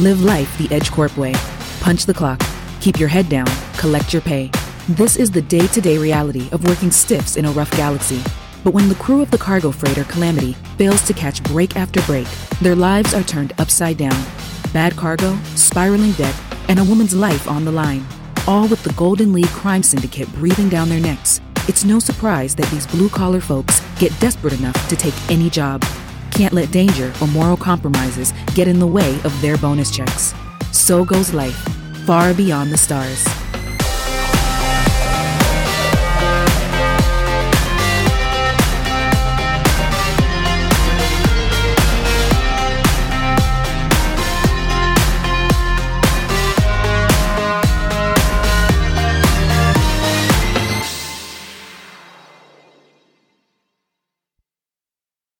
Live life the EdgeCorp way. Punch the clock. Keep your head down. Collect your pay. This is the day to day reality of working stiffs in a rough galaxy. But when the crew of the cargo freighter Calamity fails to catch break after break, their lives are turned upside down. Bad cargo, spiraling debt, and a woman's life on the line. All with the Golden League crime syndicate breathing down their necks. It's no surprise that these blue collar folks get desperate enough to take any job. Can't let danger or moral compromises get in the way of their bonus checks. So goes life, far beyond the stars.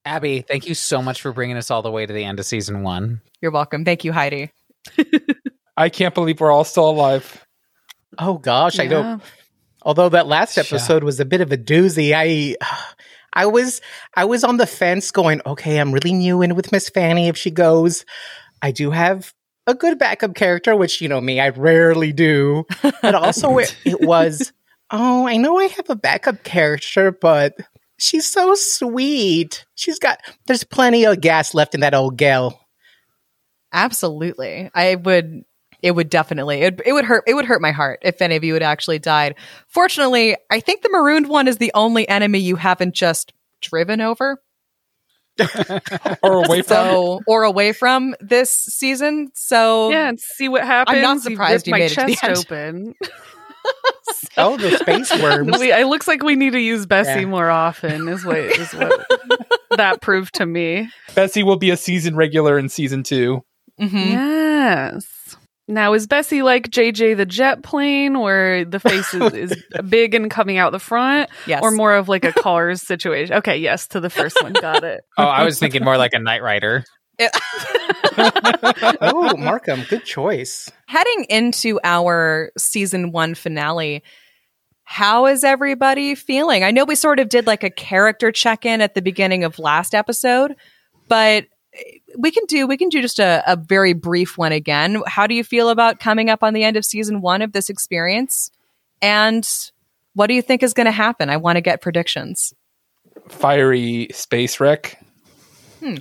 Abby, thank you so much for bringing us all the way to the end of season one. You're welcome. Thank you, Heidi. I can't believe we're all still alive. Oh gosh, I Yeah. don't. Although that last episode was a bit of a doozy, I, I was, I was on the fence, going, okay, I'm really new in with Miss Fanny. If she goes, I do have a good backup character, which you know me, I rarely do. But also, it, it was, oh, I know I have a backup character, but she's so sweet. She's got, there's plenty of gas left in that old gal. Absolutely. I would it would definitely it, it would hurt it would hurt my heart if any of you had actually died. Fortunately, I think the marooned one is the only enemy you haven't just driven over. Or away from. So or away from this season. So Yeah, and see what happens. I'm not surprised ripped you my made it to the chest end. open. Oh, the space worms. we, it looks like we need to use Bessie Yeah. more often. Is what is what that proved to me. Bessie will be a season regular in season two. mhm. Yes. Now is Bessie like JJ the jet plane, where the face is, is big and coming out the front, yes. or more of like a Cars situation? Okay, yes, to the first one, got it. Oh, I was thinking more like a Knight Rider. oh, Markham, good choice. heading into our season one finale, how is everybody feeling? I know we sort of did like a character check in at the beginning of last episode, but we can do we can do just a, a very brief one again. How do you feel about coming up on the end of season one of this experience? And what do you think is going to happen? I want to get predictions. Fiery space wreck.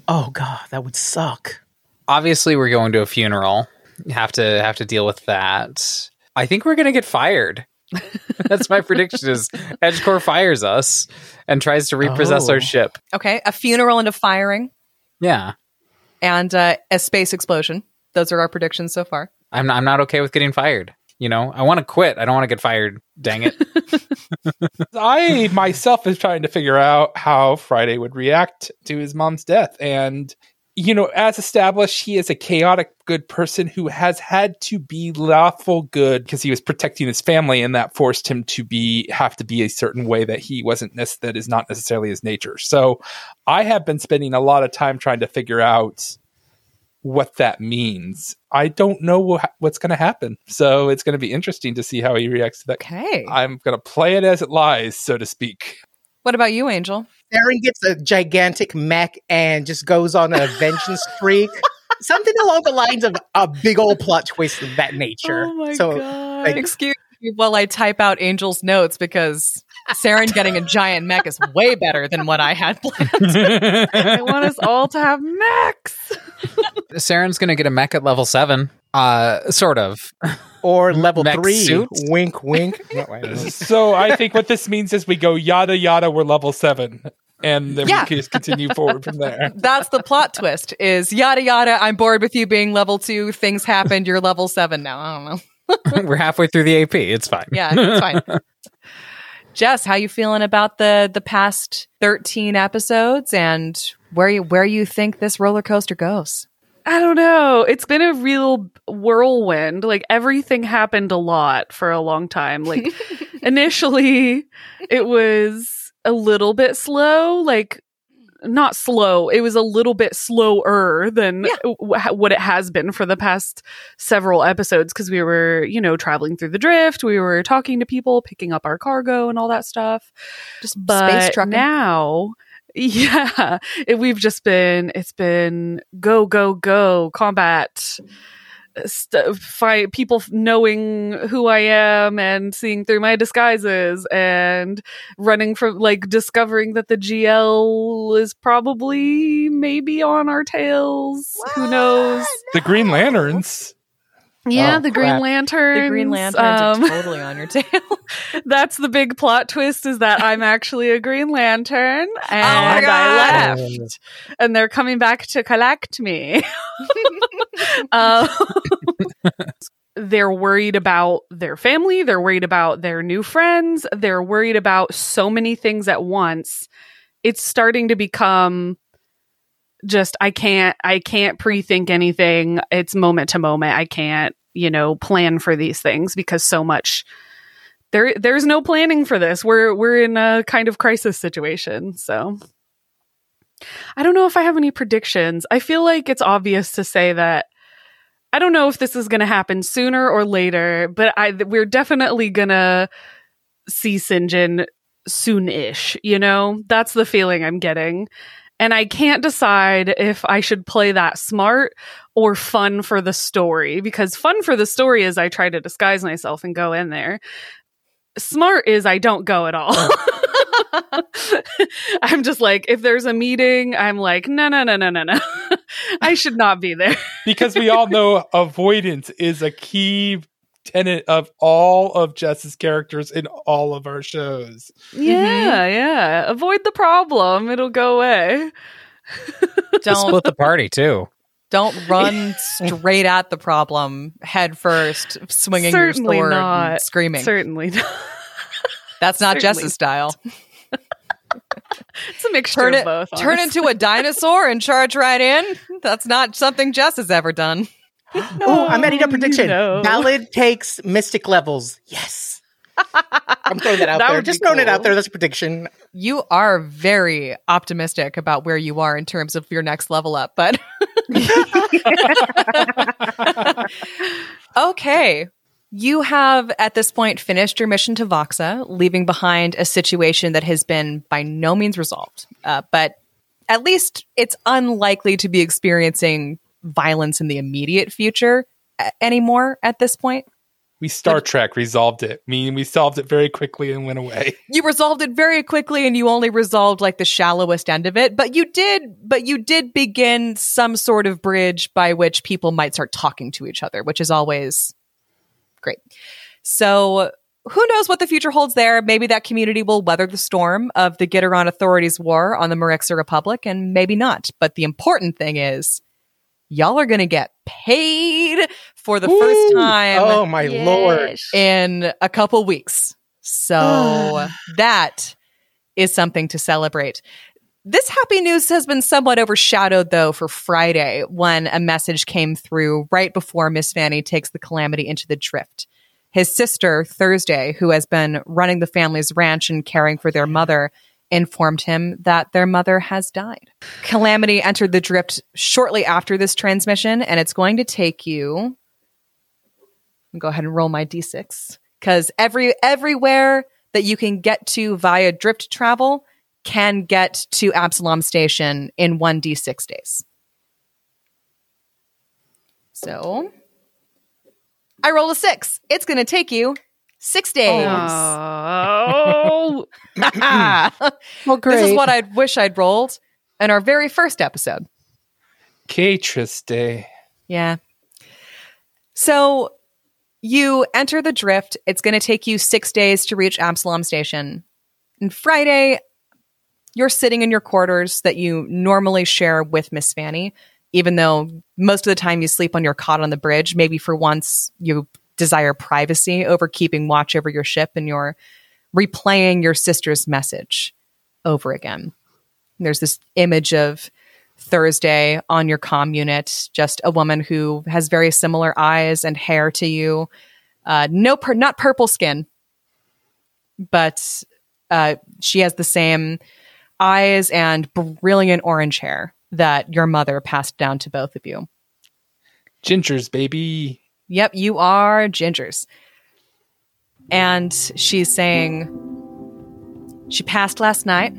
Oh god, that would suck. Obviously, we're going to a funeral. Have to have to deal with that. I think we're gonna get fired. That's my prediction. Is EdgeCorp fires us and tries to repossess Oh. our ship? Okay, a funeral and a firing Yeah, and uh, a space explosion. Those are our predictions so far. I'm I'm not okay with getting fired. You know, I want to quit. I don't want to get fired. Dang it. I myself is trying to figure out how Friday would react to his mom's death. And, you know, as established, he is a chaotic good person who has had to be lawful good because he was protecting his family, and that forced him to be have to be a certain way that he wasn't nec- that is not necessarily his nature. So I have been spending a lot of time trying to figure out what that means. I don't know wha- what's going to happen. So it's going to be interesting to see how he reacts to that Okay. I'm going to play it as it lies, so to speak. What about you, Angel? Saren gets a gigantic mech and just goes on a vengeance streak. Something along the lines of a big old plot twist of that nature. Oh so god! like- Excuse me while I type out Angel's notes because Saren getting a giant mech is way better than what I had planned. I want us all to have mechs. Saren's gonna get a mech at level seven. Uh, sort of. or level Mech three. suit? Wink, wink. No, I. So I think what this means is we go yada yada, we're level seven. And then Yeah. we can just continue forward from there. That's the plot twist is yada yada. I'm bored with you being level two. Things happened. You're level seven now. I don't know. we're halfway through the AP. It's fine. Yeah, it's fine. Jess, how you feeling about the the past 13 episodes and where you where you think this roller coaster goes? I don't know. It's been a real whirlwind. Like everything happened a lot for a long time. Like initially, it was a little bit slow. Like not slow. It was a little bit slower than Yeah. w- what it has been for the past several episodes because we were, you know, traveling through the drift. We were talking to people, picking up our cargo and all that stuff. Just But space trucking. now, yeah, it, we've just been, it's been go, go, go, combat. St- fi- people knowing who I am and seeing through my disguises and running from like discovering that the GL is probably maybe on our tails. Who knows? The Green Lanterns. Yeah, Oh, the Green crap. Lanterns. The Green Lanterns um, are totally on your tail. that's the big plot twist is that I'm actually a Green Lantern and my I left and they're coming back to collect me. Um, they're worried about their family, they're worried about their new friends, they're worried about so many things at once. It's starting to become just I can't I can't pre-think anything. It's moment to moment. I can't, you know, plan for these things because so much there there's no planning for this. We're we're in a kind of crisis situation. So I don't know if I have any predictions. I feel like it's obvious to say that I don't know if this is going to happen sooner or later, but I we're definitely going to see Sinjin soon-ish, you know? That's the feeling I'm getting. And I can't decide if I should play that smart or fun for the story because fun for the story is I try to disguise myself and go in there. Smart is I don't go at all. I'm just like, if there's a meeting, I'm like, no, no, no, no, no, no. I should not be there. Because we all know avoidance is a key tenet of all of Jess's characters in all of our shows. Mm-hmm. Yeah, yeah. Avoid the problem. It'll go away. Don't split the party too. don't run straight at the problem head first, swinging Certainly your sword, not. and screaming. Certainly not. That's not certainly Jess's style. It's a mixture Turn of it, both. turn into a dinosaur and charge right in. That's not something Jess has ever done. Oh, I'm adding a prediction. no. Ballad takes mystic levels. Yes. I'm throwing that out That there. Just throwing it out there. That's a prediction. You are very optimistic about where you are in terms of your next level up, but okay. You have at this point finished your mission to Voxa, leaving behind a situation that has been by no means resolved. Uh, but at least it's unlikely to be experiencing violence in the immediate future anymore at this point. We Star Trek resolved it. I mean, we solved it very quickly and went away. you resolved it very quickly and you only resolved like the shallowest end of it but you did but you did begin some sort of bridge by which people might start talking to each other which is always great so who knows what the future holds there maybe that community will weather the storm of the Gitteron authorities war on the Marixa Republic and maybe not but the important thing is y'all are going to get paid for the first time Oh my lord. in a couple weeks. So that is something to celebrate. This happy news has been somewhat overshadowed, though, for Friday when a message came through right before Miss Fanny takes the calamity into the drift. His sister, Thursday, who has been running the family's ranch and caring for their mother, informed him that their mother has died. Calamity entered the drift shortly after this transmission, and it's going to take you go ahead and roll my d6 because every everywhere that you can get to via drift travel can get to Absalom Station in one d6 days. So I roll a six. It's going to take you six days. Oh, Well, this is what I wish I'd rolled in our very first episode. Catrus Day. Yeah. So you enter the drift. It's going to take you six days to reach Absalom Station. And Friday, you're sitting in your quarters that you normally share with Miss Fanny, even though most of the time you sleep on your cot on the bridge. Maybe for once you desire privacy over keeping watch over your ship and you're replaying your sister's message over again. There's this image of Thursday on your comm unit, just a woman who has very similar eyes and hair to you. Uh, no, not purple skin, but uh, she has the same eyes and brilliant orange hair that your mother passed down to both of you. Gingers, baby. Yep, you are gingers. And she's saying, She passed last night.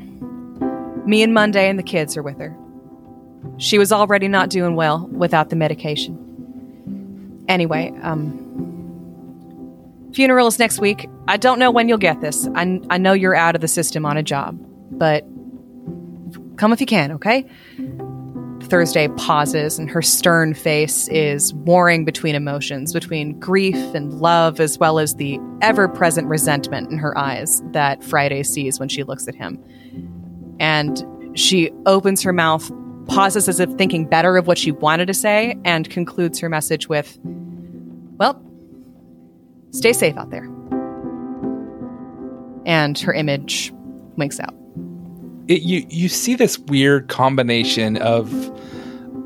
Me and Monday and the kids are with her. She was already not doing well without the medication. Anyway, um, funeral is next week. I don't know when you'll get this. I, I know you're out of the system on a job, but come if you can, okay? Thursday pauses, and her stern face is warring between emotions, between grief and love, as well as the ever present resentment in her eyes that Friday sees when she looks at him. And she opens her mouth, pauses as if thinking better of what she wanted to say, and concludes her message with, Well, stay safe out there. And her image winks out. It, you you see this weird combination of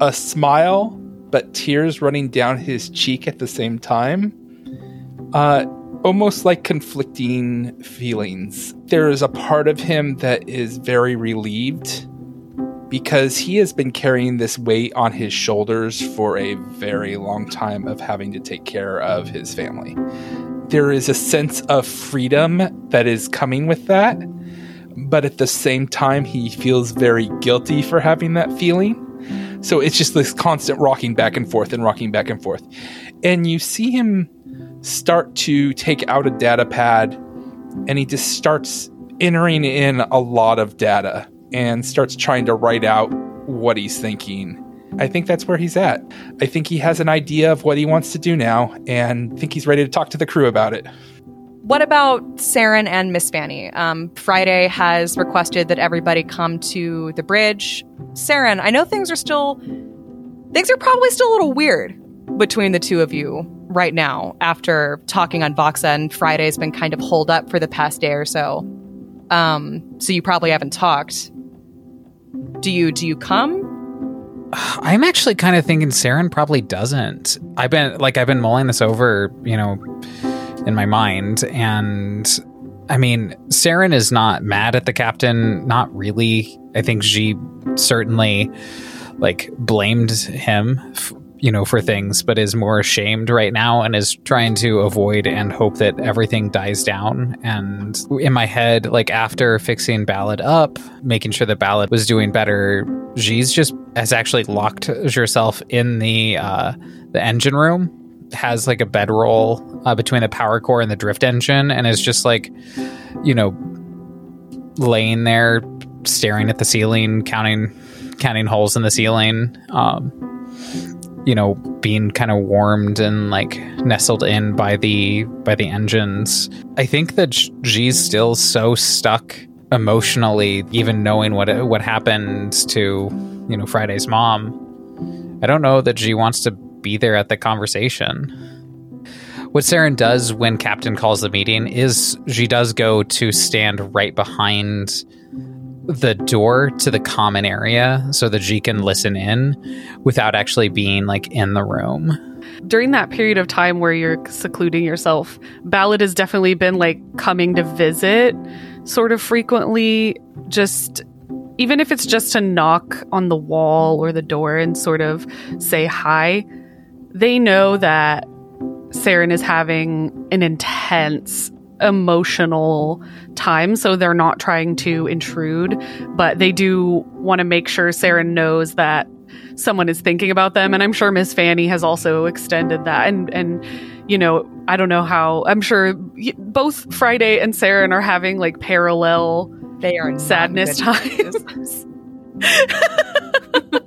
a smile but tears running down his cheek at the same time. Uh, almost like conflicting feelings. There is a part of him that is very relieved because he has been carrying this weight on his shoulders for a very long time of having to take care of his family. There is a sense of freedom that is coming with that, but at the same time, he feels very guilty for having that feeling. So it's just this constant rocking back and forth and rocking back and forth. And you see him start to take out a data pad and he just starts entering in a lot of data and starts trying to write out what he's thinking. I think that's where he's at. I think he has an idea of what he wants to do now and think he's ready to talk to the crew about it. What about Saren and Miss Fanny? Um, Friday has requested that everybody come to the bridge. Saren, I know things are still, things are probably still a little weird between the two of you right now after talking on Voxa and Friday's been kind of holed up for the past day or so. Um, so you probably haven't talked. Do you do you come? I'm actually kind of thinking Saren probably doesn't. I've been like I've been mulling this over, you know, in my mind, and I mean, Saren is not mad at the captain, not really. I think she certainly like blamed him, f- you know, for things, but is more ashamed right now and is trying to avoid and hope that everything dies down. And in my head, like after fixing Ballad up, making sure that Ballad was doing better, she's just has actually locked herself in the uh, the engine room has like a bedroll uh, between the power core and the drift engine and is just like you know laying there staring at the ceiling counting counting holes in the ceiling um you know being kind of warmed and like nestled in by the by the engines. I think that G's still so stuck emotionally even knowing what what happened to you know friday's mom. I don't know that G wants to be there at the conversation. What Saren does when Captain calls the meeting is she does go to stand right behind the door to the common area so that she can listen in without actually being like in the room. During that period of time where you're secluding yourself, Ballad has definitely been like coming to visit sort of frequently, just even if it's just to knock on the wall or the door and sort of say hi they know that Saren is having an intense emotional time, so they're not trying to intrude, but they do want to make sure Saren knows that someone is thinking about them. And I'm sure Miss Fanny has also extended that. And and you know, I don't know how. I'm sure both Friday and Saren are having like parallel. They are sadness times.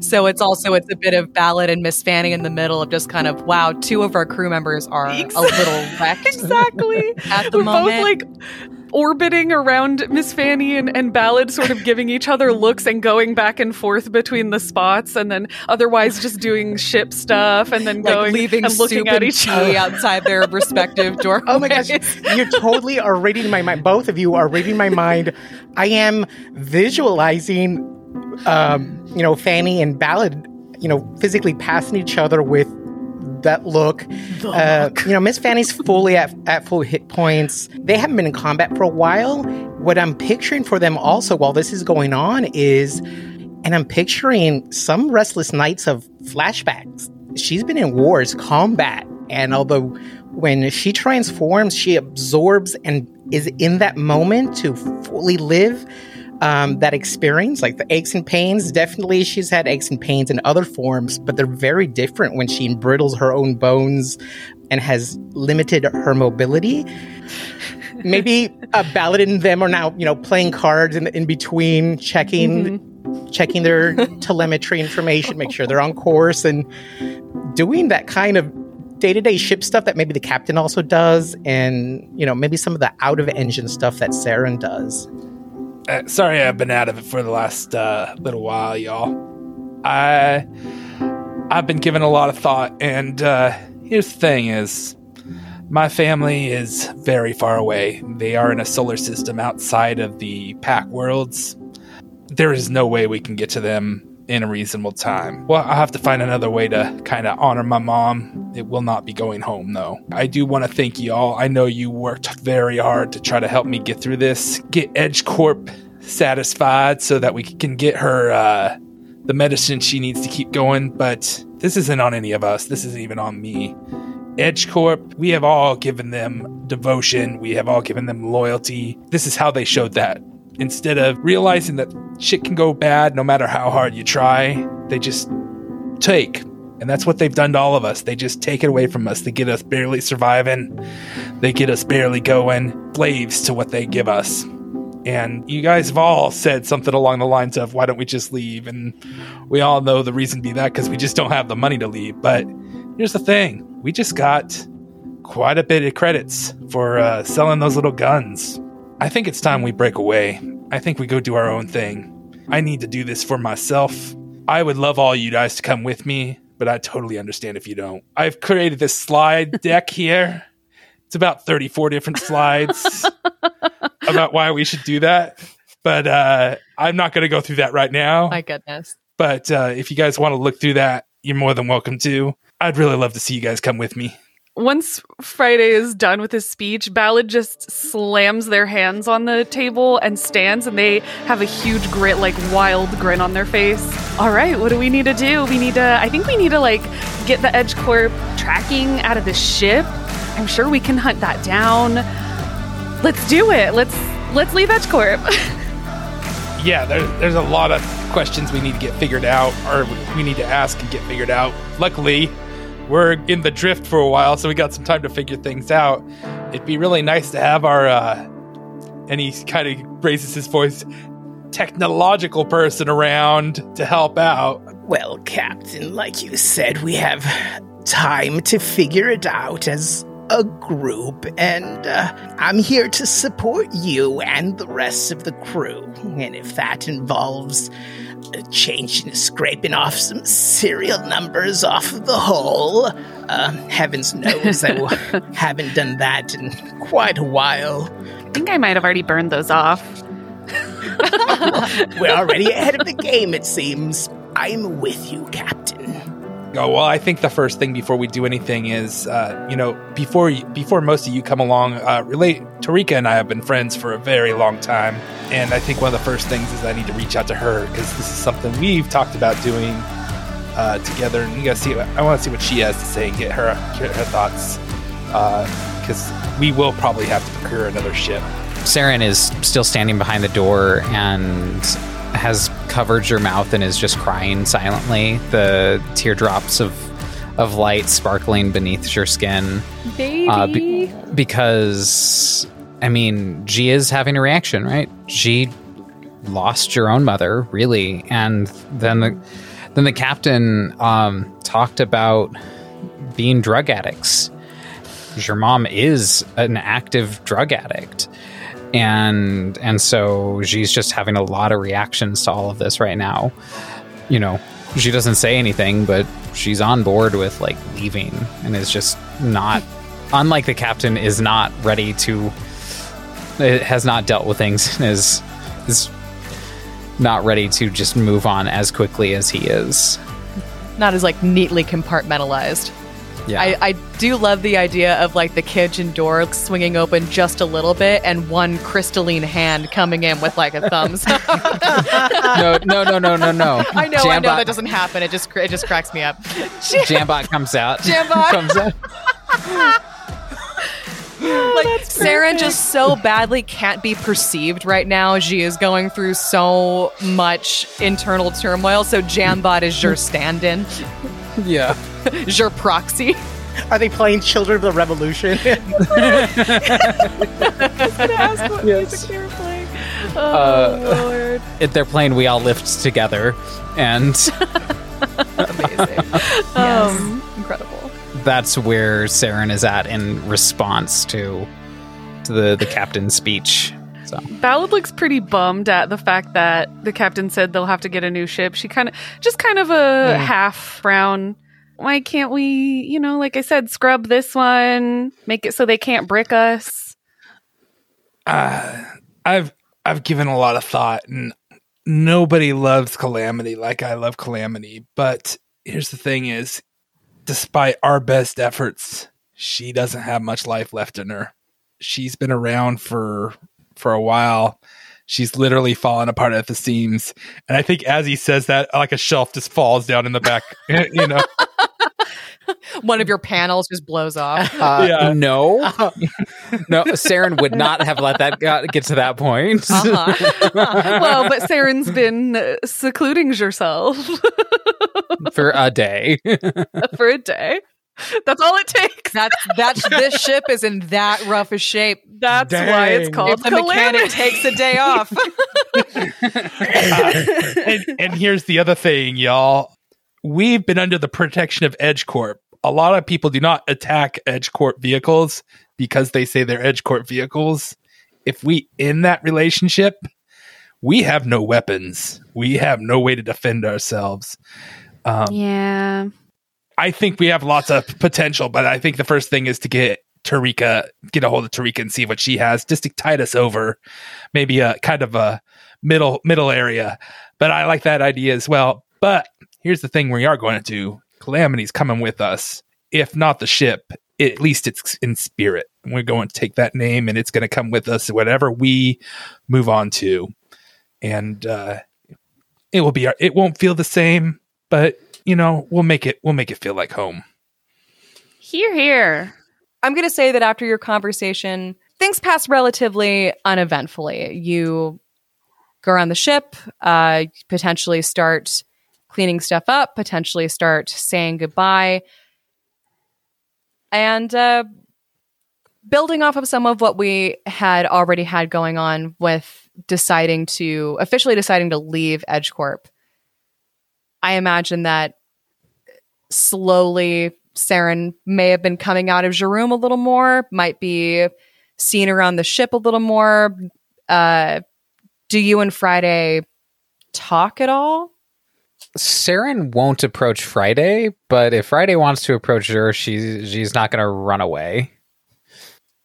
So it's also it's a bit of Ballad and Miss Fanny in the middle of just kind of wow, two of our crew members are exactly. a little wrecked. exactly. At the We're moment. both like orbiting around Miss Fanny and, and Ballad, sort of giving each other looks and going back and forth between the spots, and then otherwise just doing ship stuff, and then like going leaving and looking at each other. outside their respective door. Oh my gosh, you totally are reading my mind. Both of you are reading my mind. I am visualizing, um, you know, Fanny and Ballad, you know, physically passing each other with that look. Uh, you know, Miss Fanny's fully at, at full hit points. They haven't been in combat for a while. What I'm picturing for them also while this is going on is, and I'm picturing some restless nights of flashbacks. She's been in wars, combat, and although when she transforms, she absorbs and is in that moment to fully live. Um, that experience, like the aches and pains. Definitely, she's had aches and pains in other forms, but they're very different when she embrittles her own bones and has limited her mobility. Maybe a ballad in them are now, you know, playing cards in, in between, checking checking their telemetry information, make sure they're on course, and doing that kind of day to day ship stuff that maybe the captain also does, and you know maybe some of the out of engine stuff that Saren does. Uh, sorry, I've been out of it for the last uh, little while, y'all. I I've been giving a lot of thought, and uh, here's the thing: is my family is very far away. They are in a solar system outside of the Pact Worlds. There is no way we can get to them in a reasonable time. Well, I'll have to find another way to kind of honor my mom. It will not be going home, though. I do want to thank you all. I know you worked very hard to try to help me get through this, get Edge Corp satisfied so that we can get her uh, the medicine she needs to keep going. But this isn't on any of us, this isn't even on me. Edge Corp, we have all given them devotion, we have all given them loyalty. This is how they showed that instead of realizing that shit can go bad no matter how hard you try, they just take. And that's what they've done to all of us. They just take it away from us. They get us barely surviving. They get us barely going, slaves to what they give us. And you guys have all said something along the lines of, why don't we just leave? And we all know the reason be that because we just don't have the money to leave. But here's the thing we just got quite a bit of credits for selling those little guns. I think it's time we break away. I think we go do our own thing. I need to do this for myself. I would love all you guys to come with me, but I totally understand if you don't. I've created this slide deck here. It's about 34 different slides about why we should do that. But uh, I'm not going to go through that right now. My goodness. But uh, if you guys want to look through that, you're more than welcome to. I'd really love to see you guys come with me once Friday is done with his speech, Ballad just slams their hands on the table and stands, and they have a huge grit, like wild grin on their face. All right, what do we need to do? We need to, I think we need to like get the Edge Corp tracking out of the ship. I'm sure we can hunt that down. Let's do it. Let's let's leave Edge Corp. yeah, there, there's a lot of questions we need to get figured out, or we need to ask and get figured out. Luckily, we're in the drift for a while, so we got some time to figure things out. It'd be really nice to have our, uh, and he kind of raises his voice, technological person around to help out. Well, Captain, like you said, we have time to figure it out as a group, and uh, I'm here to support you and the rest of the crew. And if that involves changing, scraping off some serial numbers off of the hull. Uh, heavens knows I haven't done that in quite a while. I think I might have already burned those off. We're already ahead of the game, it seems. I'm with you, Captain. Oh well, I think the first thing before we do anything is, uh, you know, before before most of you come along, uh, relate. Tarika and I have been friends for a very long time, and I think one of the first things is I need to reach out to her because this is something we've talked about doing uh, together. And you guys see, I want to see what she has to say and get her get her thoughts because uh, we will probably have to procure another ship. Saren is still standing behind the door and has covered your mouth and is just crying silently. The teardrops of of light sparkling beneath your skin. Baby. Uh, be- because I mean, G is having a reaction, right? G lost your own mother, really, and then the then the captain um, talked about being drug addicts. Your mom is an active drug addict and and so she's just having a lot of reactions to all of this right now. You know she doesn't say anything but she's on board with like leaving and is just not unlike the captain is not ready to it has not dealt with things and is is not ready to just move on as quickly as he is. Not as like neatly compartmentalized yeah. I, I do love the idea of like the kitchen door swinging open just a little bit and one crystalline hand coming in with like a thumbs. no, no, no, no, no, no. I know, Jambot, I know that doesn't happen. It just it just cracks me up. Jambot comes out. Jambot comes out. like Saren just so badly can't be perceived right now. She is going through so much internal turmoil. So Jambot is your stand-in, Yeah. your proxy. Are they playing Children of the Revolution? Yes. Oh, Uh, Lord. If they're playing We All Lift Together, and Amazing. Um, Incredible. that's where Saren is at in response to, to the, the captain's speech. So Ballad looks pretty bummed at the fact that the captain said they'll have to get a new ship. She kind of, just kind of a half brown. Why can't we, you know, like I said, scrub this one, make it so they can't brick us? Uh, I've I've given a lot of thought, and nobody loves Calamity like I love Calamity. But here's the thing: is despite our best efforts, she doesn't have much life left in her. She's been around for for a while. She's literally fallen apart at the seams, and I think as he says that, like a shelf just falls down in the back. you know, One of your panels just blows off. Uh, yeah. no, no, Saren would not have let that get to that point. Uh-huh. well, but Saren's been uh, secluding herself for a day. for a day. That's all it takes. That's that's this ship is in that rough a shape. That's why it's called If the mechanic Calamity. takes a day off. and, and here's the other thing, y'all. We've been under the protection of Edge Corp. A lot of people do not attack Edge Corp vehicles because they say they're Edge Corp vehicles. If we in that relationship, we have no weapons. We have no way to defend ourselves. Um, Yeah. I think we have lots of potential, but I think the first thing is to get Tarika, get a hold of Tarika and see what she has, just to tide us over, maybe a kind of a middle middle area. But I like that idea as well. But here's the thing: we are going to do Calamity's coming with us. If not the ship, at least it's in spirit. We're going to take that name, and it's going to come with us whatever we move on to, and uh, it will be. Our, it won't feel the same, but you know, we'll make it. We'll make it feel like home. Here, here. I'm going to say that after your conversation, things pass relatively uneventfully. You go around the ship, uh, potentially start cleaning stuff up, potentially start saying goodbye, and uh, building off of some of what we had already had going on with deciding to officially deciding to leave EdgeCorp. I imagine that slowly Saren may have been coming out of Jeroen a little more, might be seen around the ship a little more. Uh, do you and Friday talk at all? Saren won't approach Friday, but if Friday wants to approach her, she's she's not going to run away.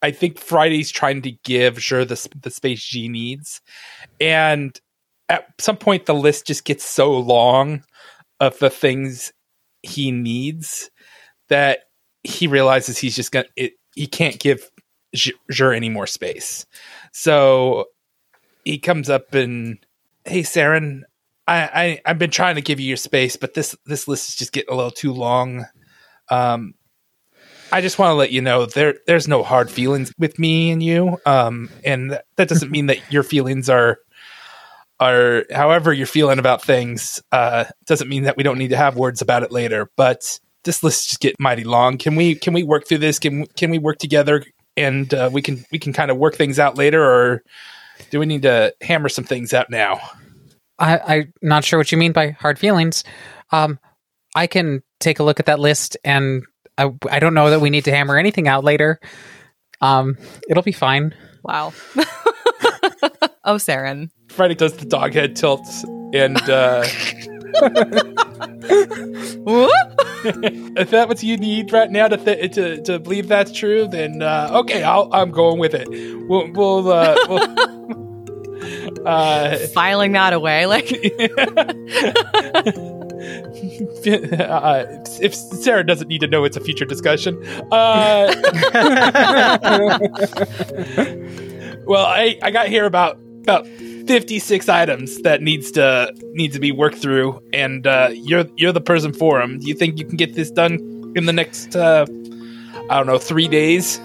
I think Friday's trying to give Jur the the space she needs, and at some point the list just gets so long of the things he needs that he realizes he's just gonna it, he can't give Jur any more space. So he comes up and hey Saren, I, I I've been trying to give you your space, but this this list is just getting a little too long. Um, I just want to let you know there there's no hard feelings with me and you. Um, and that, that doesn't mean that your feelings are are however you're feeling about things. Uh, doesn't mean that we don't need to have words about it later. But this list just get mighty long. Can we can we work through this? Can can we work together and uh, we can we can kind of work things out later, or do we need to hammer some things out now? I, I'm not sure what you mean by hard feelings. Um, I can take a look at that list, and I, I don't know that we need to hammer anything out later. Um, it'll be fine. Wow. oh, Saren. Friday does the dog head tilts and. Uh, if that's what you need right now to th- to to believe that's true, then uh, okay, I'll, I'm going with it. We'll we'll, uh, we'll uh, Filing that away. Like, uh, if Sarah doesn't need to know, it's a future discussion. Uh, well, I I got here about about 56 items that needs to needs to be worked through and uh, you're you're the person for them do you think you can get this done in the next uh, i don't know three days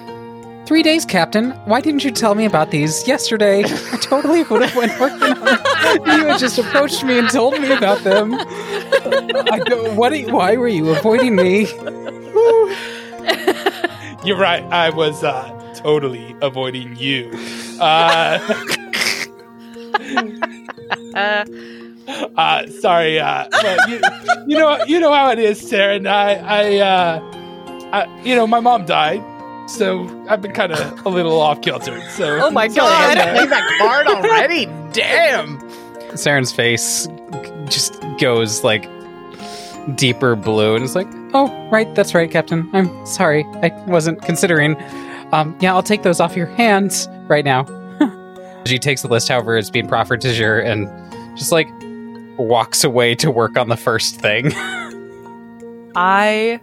Three days, Captain. Why didn't you tell me about these yesterday? I totally would have went working on them. You had just approached me and told me about them. I go, what? You, why were you avoiding me? You're right. I was uh, totally avoiding you. Uh, uh, sorry. Uh, you, you know, you know how it is, Sarah. And I, I, uh, I, you know, my mom died, so I've been kind of a little off kilter. So, Oh my God, god. leave that card already. Damn. Saren's face just goes like deeper blue and it's like, oh, right, that's right, Captain. I'm sorry. I wasn't considering. Um, yeah, I'll take those off your hands right now. she takes the list, however, it's being proffered to Jir and just like walks away to work on the first thing. I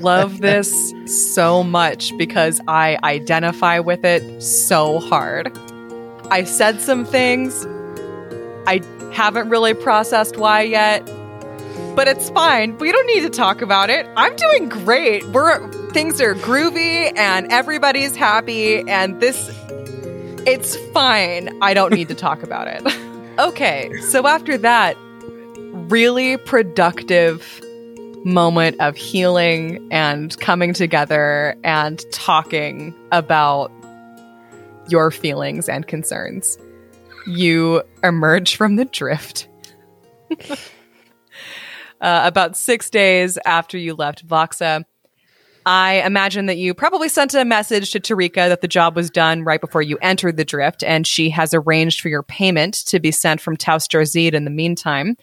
love this so much because I identify with it so hard. I said some things. I haven't really processed why yet, but it's fine. We don't need to talk about it. I'm doing great. We're things are groovy and everybody's happy and this it's fine. I don't need to talk about it. okay, so after that really productive moment of healing and coming together and talking about your feelings and concerns. You emerge from the drift. uh, about six days after you left Voxa, I imagine that you probably sent a message to Tarika that the job was done right before you entered the drift, and she has arranged for your payment to be sent from Taus Jarzid in the meantime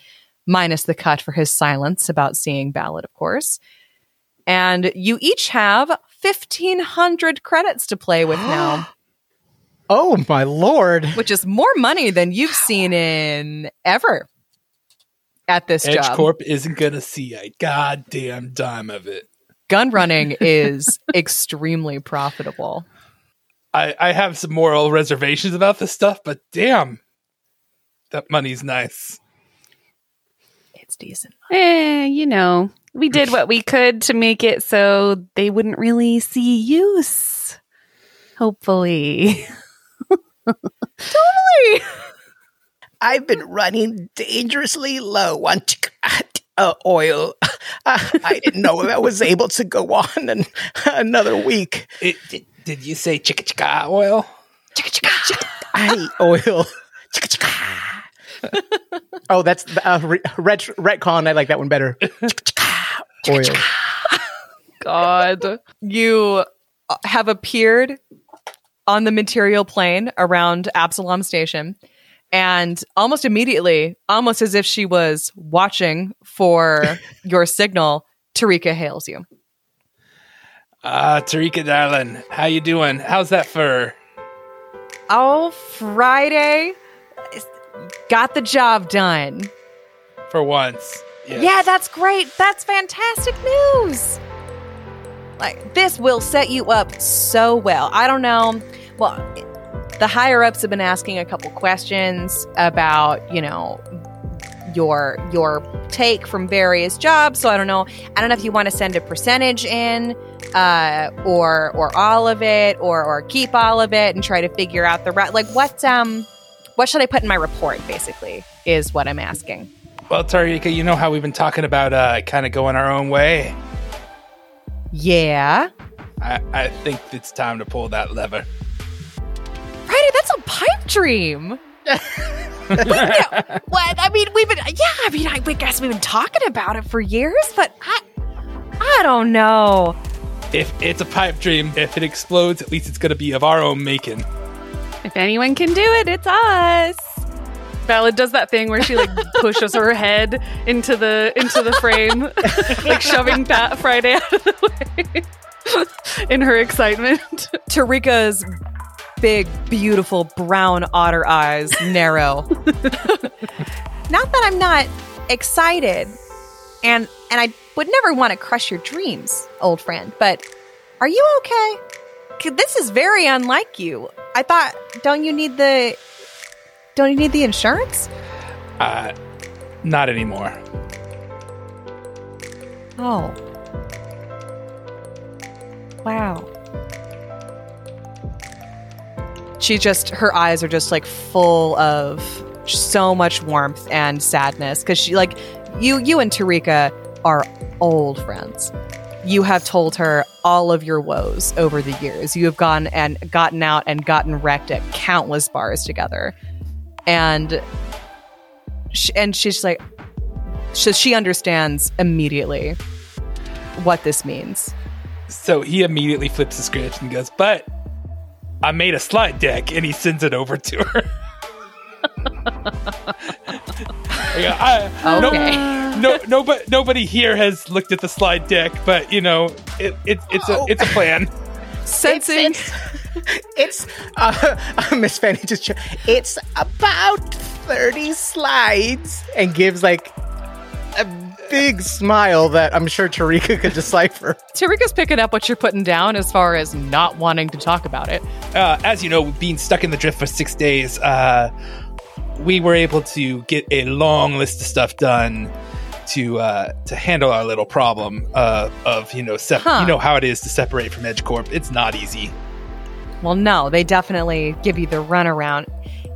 minus the cut for his silence about seeing Ballad, of course. And you each have 1,500 credits to play with now, Oh my lord. which is more money than you've seen in ever at this Edge job. Corp isn't gonna see a goddamn dime of it. Gun running is extremely profitable. I, I have some moral reservations about this stuff, but damn, that money's nice. It's decent. Eh, you know, we did what we could to make it so they wouldn't really see use. Hopefully. Totally. I've been running dangerously low on uh, oil. I didn't know if I was able to go on an, another week. It, did, did you say chicka chicka oil? I oil. Oh, that's the, uh, re- ret- retcon. I like that one better. oil. God. You uh, have appeared on the material plane around Absalom Station. And almost immediately, almost as if she was watching for your signal, Tarika hails you. Uh, Tarika, darling, how you doing? How's that fur? Oh, Friday. Got the job done. For once. Yes. Yeah, that's great. That's fantastic news. Like, this will set you up so well. I don't know. Well, the higher ups have been asking a couple questions about, you know, your your take from various jobs. So I don't know. I don't know if you want to send a percentage in, uh, or or all of it, or or keep all of it and try to figure out the right. Like what um, what should I put in my report? Basically, is what I'm asking. Well, Tarika, you know how we've been talking about uh, kind of going our own way. Yeah. I, I think it's time to pull that lever. Friday, that's a pipe dream. Wait, no, what? I mean, we've been, yeah, I mean, I guess we've been talking about it for years, but I, I don't know. If it's a pipe dream, if it explodes, at least it's going to be of our own making. If anyone can do it, it's us. Ballad does that thing where she like pushes her head into the into the frame, like shoving Pat Friday out of the way in her excitement. Tarika's big, beautiful brown otter eyes narrow. not that I'm not excited, and and I would never want to crush your dreams, old friend. But are you okay? This is very unlike you. I thought, don't you need the, don't you need the insurance? Uh, not anymore. Oh. Wow. she just her eyes are just like full of so much warmth and sadness because she like you you and Tarika are old friends. You have told her all of your woes over the years. You have gone and gotten out and gotten wrecked at countless bars together, and sh and she's like, so she understands immediately what this means. So he immediately flips the script and goes, "But I made a slide deck," and he sends it over to her. Yeah, I- no- Okay. no, nobody, nobody here has looked at the slide deck, but you know, it, it, it's a, it's a plan. Sensing It's it's uh, Miss Fanny just it's about thirty slides and gives like a big smile that I'm sure Tarika could decipher. Tarika's picking up what you're putting down as far as not wanting to talk about it. Uh, as you know, being stuck in the drift for six days, uh, we were able to get a long list of stuff done to uh, to handle our little problem uh, of you know sep- Huh. you know how it is to separate from EdgeCorp. It's not easy. Well, no, they definitely give you the runaround.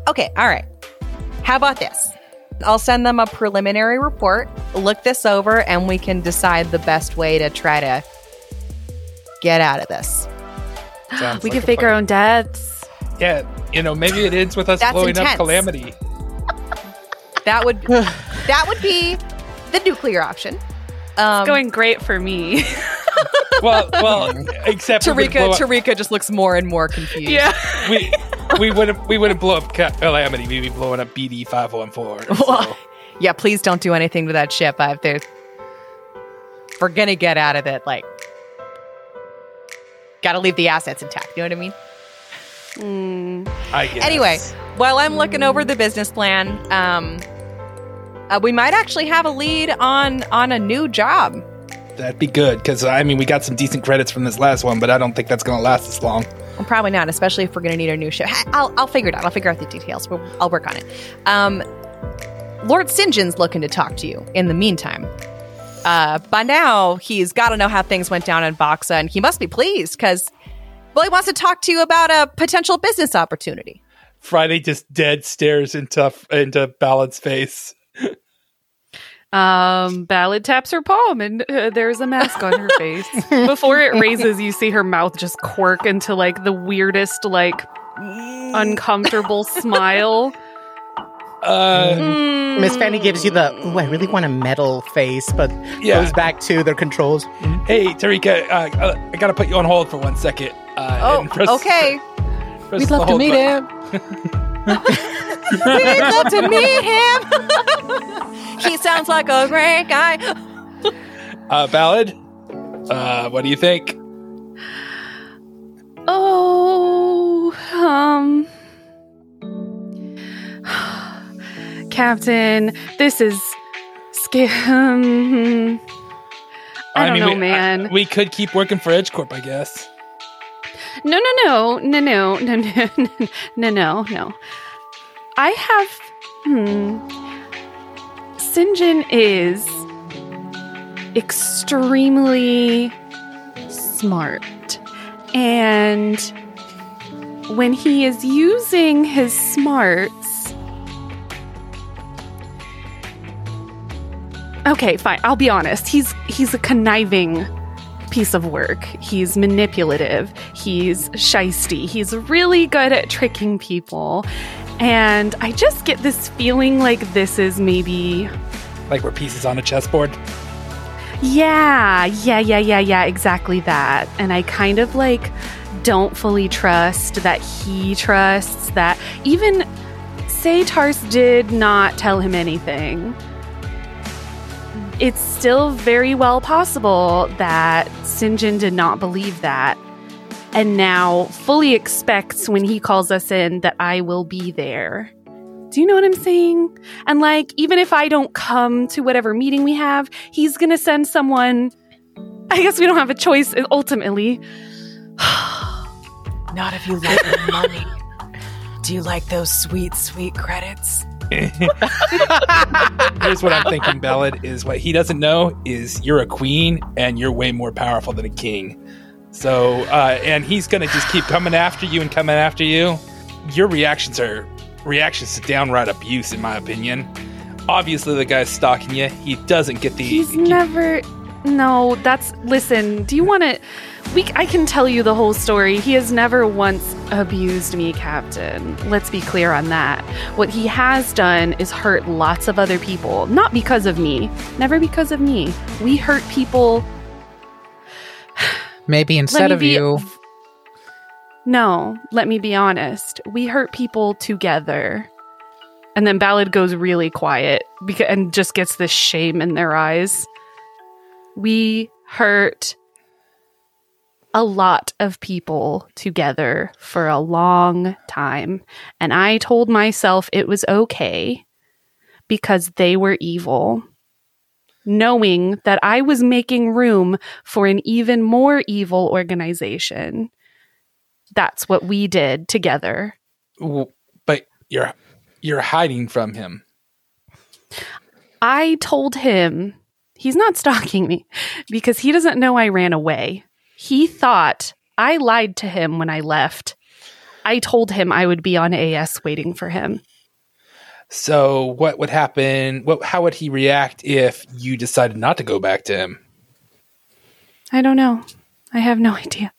Okay, all right. How about this? I'll send them a preliminary report, look this over, and we can decide the best way to try to get out of this. Sounds we like can fake plan. our own deaths. Yeah, you know maybe it ends with us That's blowing up. Calamity. That would that would be the nuclear option. Um, Going great for me. Well, well, except we wouldn't Tarika Tarika just looks more and more confused. yeah. we we wouldn't we wouldn't blow up Ca- Calamity. We'd be blowing up BD five one four. Yeah, please don't do anything to that ship. I have to. We're gonna get out of it, like, gotta leave the assets intact. You know what I mean? Mm. I guess. Anyway, while I'm looking over the business plan, um, uh, we might actually have a lead on on a new job. that'd be good because I mean we got some decent credits from this last one, but I don't think that's gonna last as long. Well, probably not, especially if we're gonna need a new ship. Ha- I'll I'll figure it out. I'll figure out the details. We'll, I'll work on it. Um, Lord Sinjin's looking to talk to you. In the meantime, uh, by now he's got to know how things went down in Voxo, and he must be pleased because. Well, he wants to talk to you about a potential business opportunity. Friday just dead stares into into Ballad's face. Um, Ballad taps her palm and uh, there's a mask on her face. Before it raises, you see her mouth just quirk into like the weirdest, like uncomfortable smile. Uh, Mm. Miss Fanny gives you the ooh, I really want a metal face, but Yeah. goes back to their controls. hey, Tarika, uh, uh, I gotta put you on hold for one second. Uh, Oh, press- okay. press We'd love to meet button. him. We'd love to meet him. he sounds like a great guy. Uh, Ballad, uh, what do you think? Oh, um. Captain, this is. Sca- um, I don't know, we, man. we could keep working for EdgeCorp, I guess. No, no, no, no, no, no, no, no, no. I have. Hmm. Sinjin is extremely smart. And when he is using his smarts. Okay, fine. I'll be honest. He's he's a conniving piece of work. He's manipulative. He's shisty. He's really good at tricking people. And I just get this feeling like this is maybe Like we're pieces on a chessboard. yeah, yeah, yeah, yeah, yeah, exactly that. And I kind of like don't fully trust that he trusts that even say Tars did not tell him anything. It's still very well possible that Sinjin did not believe that and now fully expects when he calls us in that I will be there. Do you know what I'm saying? And like, even if I don't come to whatever meeting we have, he's gonna send someone. I guess we don't have a choice ultimately. Not if you like the money. Do you like those sweet, sweet credits? Here's what I'm thinking, Ballad, is what he doesn't know is you're a queen and you're way more powerful than a king. So, uh, and he's gonna just keep coming after you and coming after you. your reactions are reactions to downright abuse, in my opinion. Obviously, the guy's stalking you. He doesn't get the. He's he- never. No, that's. Listen, do you want to. We, I can tell you the whole story. He has never once abused me, Captain. Let's be clear on that. What he has done is hurt lots of other people. Not because of me. Never because of me. We hurt people. Maybe instead of be- you, No, let me be honest. We hurt people together. And then Ballad goes really quiet because, and just gets this shame in their eyes. We hurt a lot of people together for a long time. And I told myself it was okay because they were evil. Knowing that I was making room for an even more evil organization. That's what we did together. but you're you're hiding from him. I told him he's not stalking me because he doesn't know I ran away. He thought I lied to him when I left. I told him I would be on AS waiting for him. So, what would happen? What? How would he react if you decided not to go back to him? I don't know. I have no idea.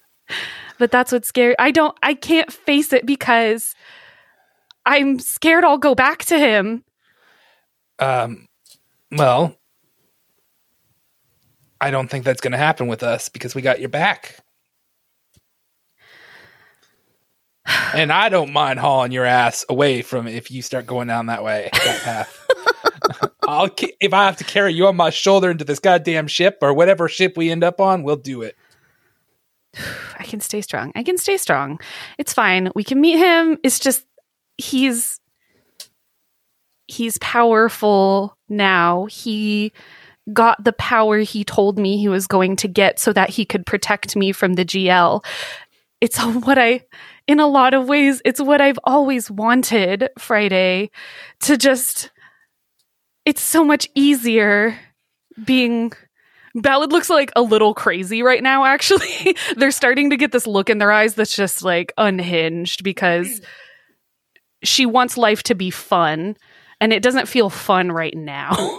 But that's what's scary. I don't I can't face it because I'm scared I'll go back to him. Um, well, I don't think that's going to happen with us because we got your back. And I don't mind hauling your ass away from if you start going down that way, that path. I'll if I have to carry you on my shoulder into this goddamn ship or whatever ship we end up on, we'll do it. I can stay strong. I can stay strong. It's fine. We can meet him. It's just he's he's powerful now. He got the power he told me he was going to get so that he could protect me from the GL. It's what I in a lot of ways it's what I've always wanted, Friday, to just it's so much easier being Ballad looks like a little crazy right now, actually. They're starting to get this look in their eyes that's just like unhinged because mm. she wants life to be fun and it doesn't feel fun right now.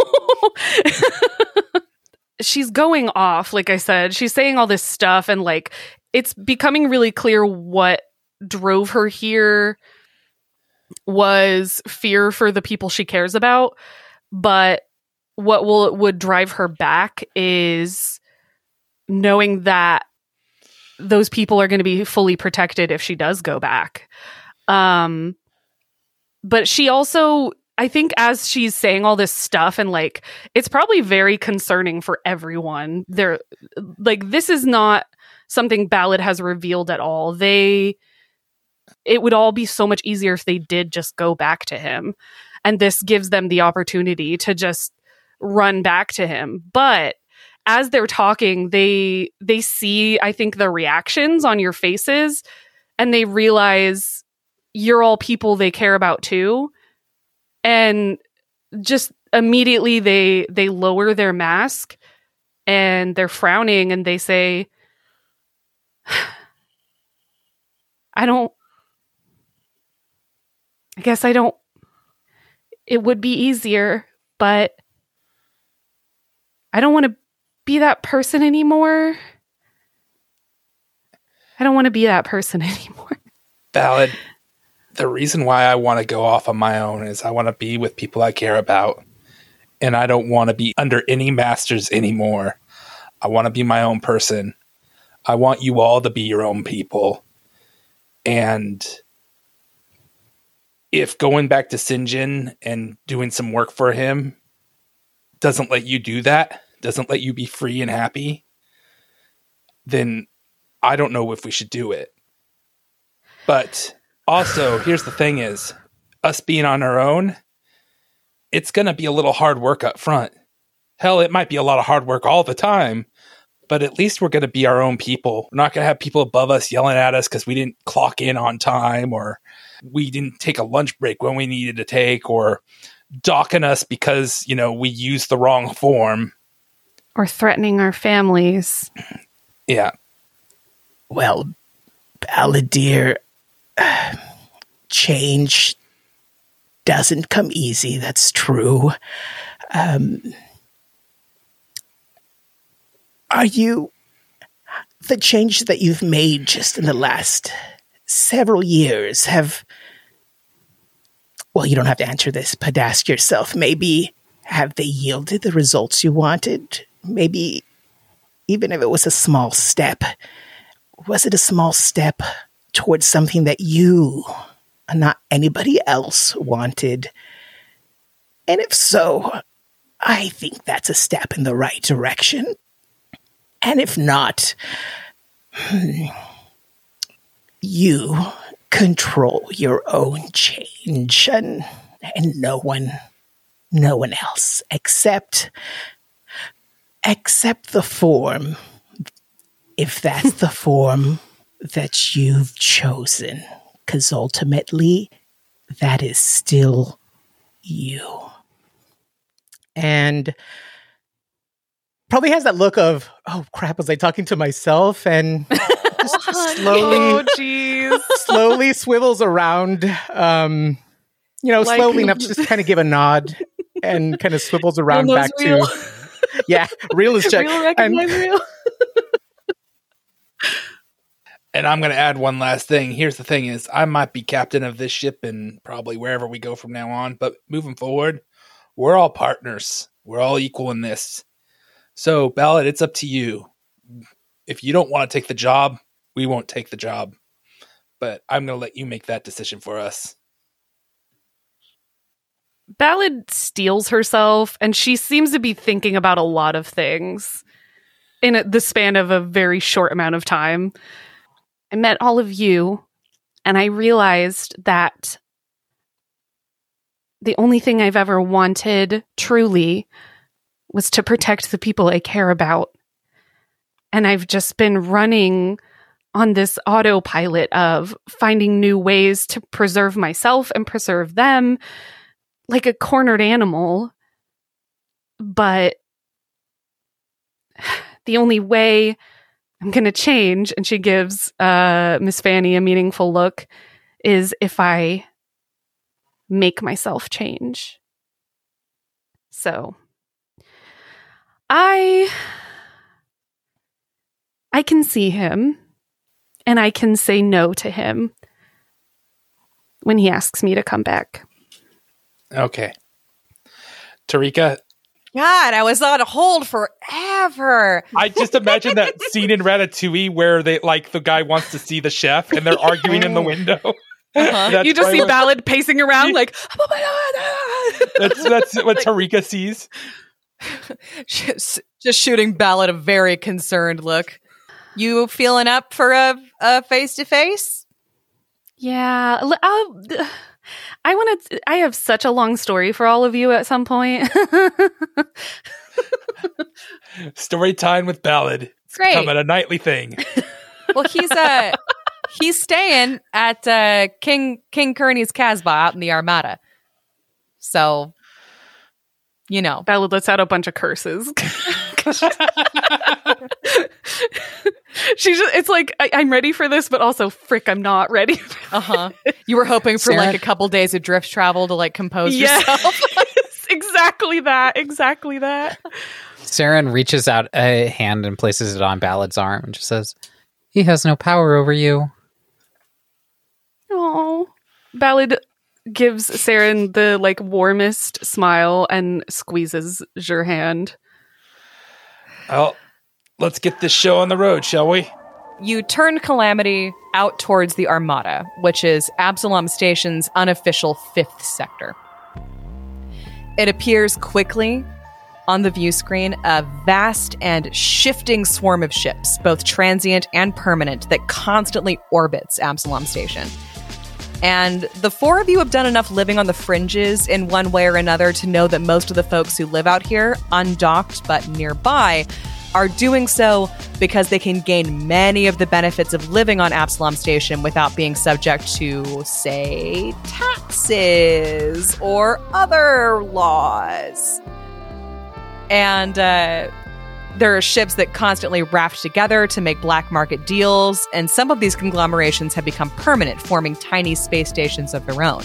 She's going off, like I said. She's saying all this stuff and like it's becoming really clear what drove her here was fear for the people she cares about, but what will would drive her back is knowing that those people are going to be fully protected if she does go back. Um but she also I think as she's saying all this stuff and like it's probably very concerning for everyone. They're like this is not something Ballad has revealed at all. They it would all be so much easier if they did just go back to him. And this gives them the opportunity to just run back to him. But as they're talking, they they see I think the reactions on your faces and they realize you're all people they care about too. And just immediately they they lower their mask and they're frowning and they say I don't I guess I don't it would be easier, but I don't want to be that person anymore. I don't want to be that person anymore. Ballad. The reason why I want to go off on my own is I want to be with people I care about. And I don't want to be under any masters anymore. I want to be my own person. I want you all to be your own people. And if going back to Sinjin and doing some work for him doesn't let you do that, doesn't let you be free and happy, then I don't know if we should do it. But also, here's the thing is us being on our own, it's going to be a little hard work up front. Hell, it might be a lot of hard work all the time, but at least we're going to be our own people. We're not going to have people above us yelling at us because we didn't clock in on time or we didn't take a lunch break when we needed to take or docking us because, you know, we used the wrong form. Or threatening our families. Yeah. Well, Balladeer, change doesn't come easy. That's true. Um, are you the change that you've made just in the last several years have well you don't have to answer this but ask yourself maybe have they yielded the results you wanted maybe even if it was a small step was it a small step towards something that you and not anybody else wanted. And if so i think that's a step in the right direction. And if not, hmm, you control your own change and, and no one no one else except except the form. If that's the form that you've chosen because ultimately that is still you and probably has that look of, oh crap, was I talking to myself? And just slowly, oh, slowly swivels around, um, you know, Like- slowly enough to just kind of give a nod and kind of swivels around back real. to, yeah, real is check. Real And real. And I'm going to add one last thing. Here's the thing is I might be captain of this ship and probably wherever we go from now on, but moving forward, we're all partners. We're all equal in this. So, Ballad, it's up to you. If you don't want to take the job, we won't take the job. But I'm going to let you make that decision for us. Ballad steals herself, and she seems to be thinking about a lot of things in the span of a very short amount of time. I met all of you, and I realized that the only thing I've ever wanted truly was to protect the people I care about. And I've just been running on this autopilot of finding new ways to preserve myself and preserve them like a cornered animal. But the only way I'm going to change, and she gives uh, Miss Fanny a meaningful look, is if I make myself change. So I I can see him and I can say no to him when he asks me to come back. Okay. Tarika, God, I was on hold forever. I just imagine that scene in Ratatouille where they like the guy wants to see the chef and they're arguing in the window. Uh-huh. You just see what- Ballad pacing around like, oh my god. That's that's what Tarika sees. just, just shooting Ballad a very concerned look. You feeling up for a a face to face? yeah, l- I'll, I want to. I have such a long story for all of you at some point. Story time with Ballad. It's Great. become a nightly thing. Well, he's uh he's staying at uh, King King Kearney's Casbah out in the Armada. So, you know, Ballad lets out a bunch of curses. She's just, it's like, I, I'm ready for this, but also, frick, I'm not ready. uh huh. You were hoping for Sarah? like a couple days of drift travel to like compose Yes. yourself. exactly that. Exactly that. Saren reaches out a hand and places it on Ballad's arm and just says, He has no power over you. Oh. Ballad gives Saren the like warmest smile and squeezes your hand. Well, let's get this show on the road, shall we? you turn Calamity out towards the Armada, which is Absalom Station's unofficial fifth sector. It appears quickly on the view screen a vast and shifting swarm of ships, both transient and permanent, that constantly orbits Absalom Station. And the four of you have done enough living on the fringes in one way or another to know that most of the folks who live out here, undocked but nearby, are doing so because they can gain many of the benefits of living on Absalom Station without being subject to, say, taxes or other laws. And uh, There are ships that constantly raft together to make black market deals, and some of these conglomerations have become permanent, forming tiny space stations of their own.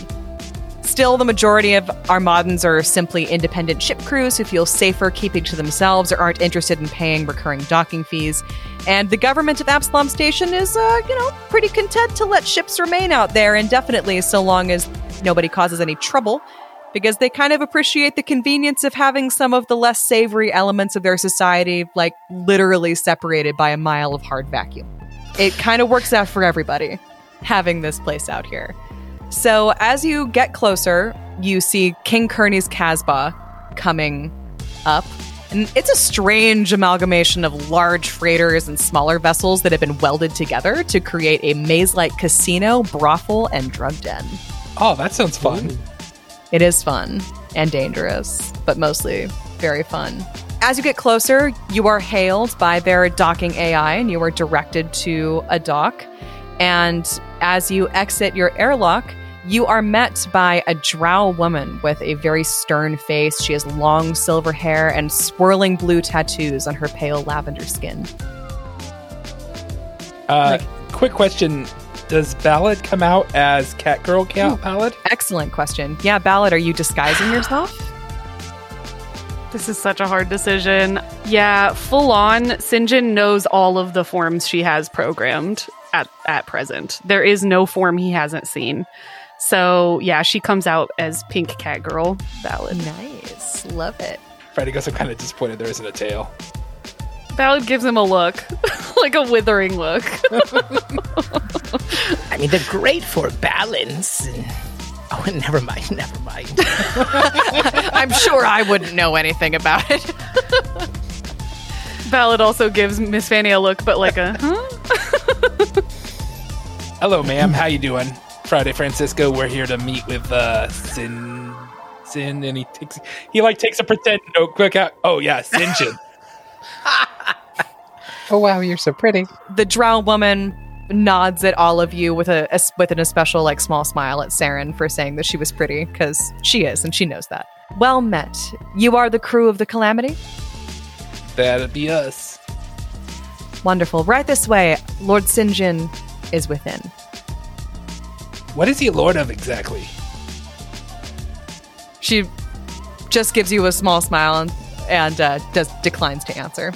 Still, the majority of Armadans are simply independent ship crews who feel safer keeping to themselves or aren't interested in paying recurring docking fees. And the government of Absalom Station is, uh, you know, pretty content to let ships remain out there indefinitely so long as nobody causes any trouble because they kind of appreciate the convenience of having some of the less savory elements of their society, like literally separated by a mile of hard vacuum. It kind of works out for everybody having this place out here. So as you get closer, you see King Kearney's Casbah coming up. And it's a strange amalgamation of large freighters and smaller vessels that have been welded together to create a maze like casino, brothel, and drug den. Oh, that sounds fun. It is fun and dangerous, but mostly very fun. As you get closer, you are hailed by their docking AI and you are directed to a dock. And as you exit your airlock, you are met by a drow woman with a very stern face. She has long silver hair and swirling blue tattoos on her pale lavender skin. Uh, quick question: Does Ballad come out as Catgirl Cat Ballad? Excellent question. Yeah, Ballad, are you disguising yourself? This is such a hard decision. Yeah, full on, Sinjin knows all of the forms she has programmed at, at present. There is no form he hasn't seen. So yeah, she comes out as Pink Cat Girl Ballad. Nice. Love it. Freddy goes, I'm kind of disappointed there isn't a tail. Ballad gives him a look, like a withering look. I mean, they're great for balance. Oh, never mind, never mind. I'm sure I wouldn't know anything about it. Ballad also gives Miss Fanny a look, but like a huh? Hello, ma'am. How you doing? Friday Francisco. We're here to meet with uh Sin Sin and he takes he like takes a pretend notebook out. Oh yeah, Sinjin. Oh wow, you're so pretty. the drow woman nods at all of you with a, a with an especial like small smile at Saren for saying that she was pretty because she is and she knows that. Well met. You are the crew of the Calamity. That'd be us. Wonderful. Right this way. Lord Sinjin is within. What is he lord of exactly? She just gives you a small smile and, and uh, does declines to answer.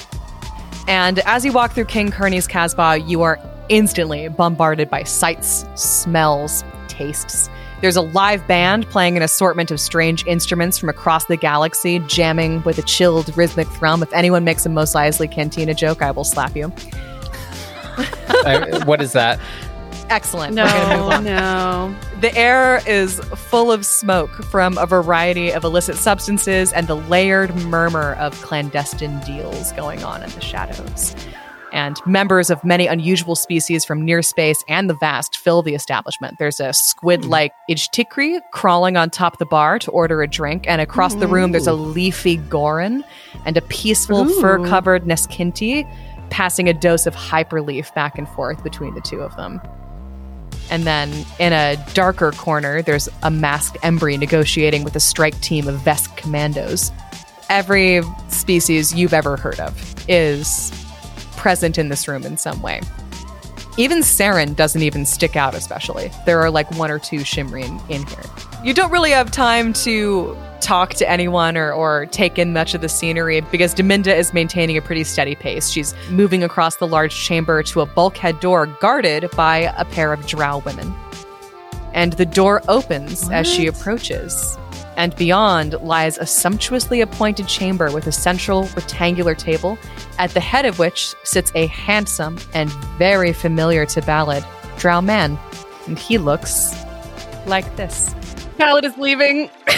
And as you walk through King Kearney's Casbah, you are instantly bombarded by sights, smells, tastes. There's a live band playing an assortment of strange instruments from across the galaxy, jamming with a chilled rhythmic thrum. If anyone makes a Mos Eisley Cantina joke, I will slap you. I, what is that? Excellent. We're gonna move No, no. The air is full of smoke from a variety of illicit substances and the layered murmur of clandestine deals going on in the shadows. And members of many unusual species from near space and the vast fill the establishment. There's a squid like Ijtikri crawling on top the bar to order a drink, and across the room there's a leafy Gorin and a peaceful fur covered Neskinti passing a dose of hyperleaf back and forth between the two of them. And then in a darker corner, there's a masked Embri negotiating with a strike team of Vesk commandos. Every species you've ever heard of is present in this room in some way. Even Saren doesn't even stick out, especially. There are like one or two Shimrin in here. You don't really have time to talk to anyone or, or take in much of the scenery because Deminda is maintaining a pretty steady pace. She's moving across the large chamber to a bulkhead door guarded by a pair of drow women. And the door opens as she approaches. And beyond lies a sumptuously appointed chamber with a central rectangular table, at the head of which sits a handsome and very familiar to Ballad drow man. And he looks like this. Ballad is leaving.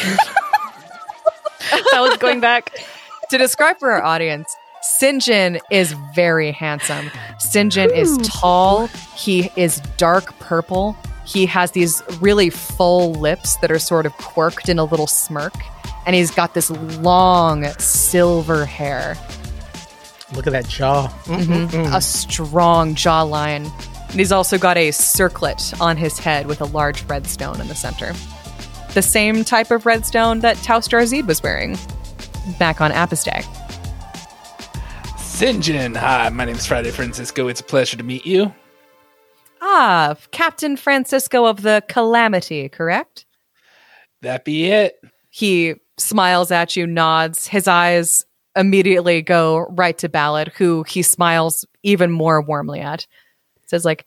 Ballad's going back. to describe for our audience, Sinjin is very handsome. Sinjin is tall. He is dark purple. He has these really full lips that are sort of quirked in a little smirk. And he's got this long silver hair, Look at that jaw. Mm-hmm. a strong jawline. And he's also got a circlet on his head with a large red stone in the center. The same type of redstone that Taustar Zed was wearing back on Apistag. Sinjin, hi, my name's Friday Francisco. It's a pleasure to meet you. Ah, Captain Francisco of the Calamity, correct? That be it. He smiles at you, nods. His eyes immediately go right to Ballad, who he smiles even more warmly at. Says like,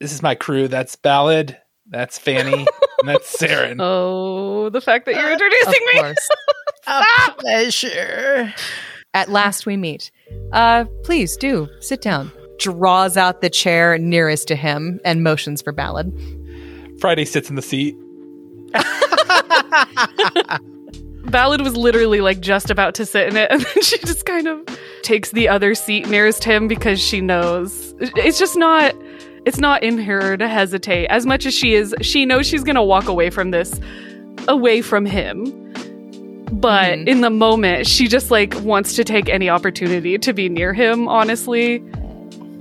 This is my crew. That's Ballad. That's Fanny. and that's Saren. Oh, the fact that you're of introducing me. course. A pleasure. At last we meet. Uh, please do sit down. Draws out the chair nearest to him and motions for Ballad. Friday sits in the seat. Ballad was literally like just about to sit in it, and then she just kind of takes the other seat nearest him because she knows it's just not. It's not in her to hesitate as much as she is. She knows she's gonna walk away from this, away from him. But Mhm. in the moment, she just like wants to take any opportunity to be near him. Honestly,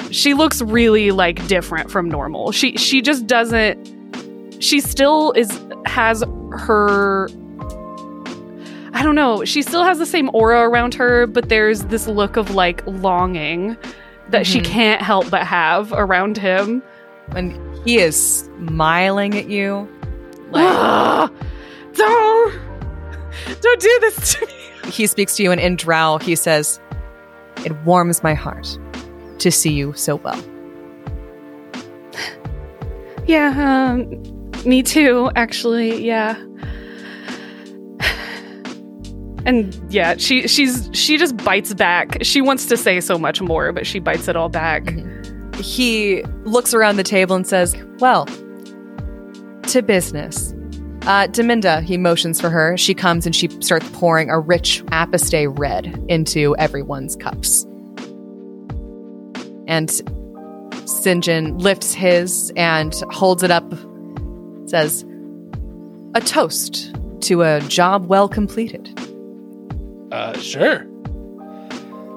she looks really like different from normal. She she just doesn't. She still is has her I don't know. She still has the same aura around her, but there's this look of like longing that she Mhm. can't help but have around him. And he is smiling at you. Like, Ah, don't, don't do this to me. he speaks to you and in Drow, he says, It warms my heart to see you so well. Yeah, um, me too. Actually, yeah. And yeah, she she's she just bites back. She wants to say so much more, but she bites it all back. He looks around the table and says, Well, to business. Uh, Deminda, he motions for her. She comes and she starts pouring a rich Apaste red into everyone's cups. And Sinjin lifts his and holds it up, says, A toast to a job well completed. Uh, sure.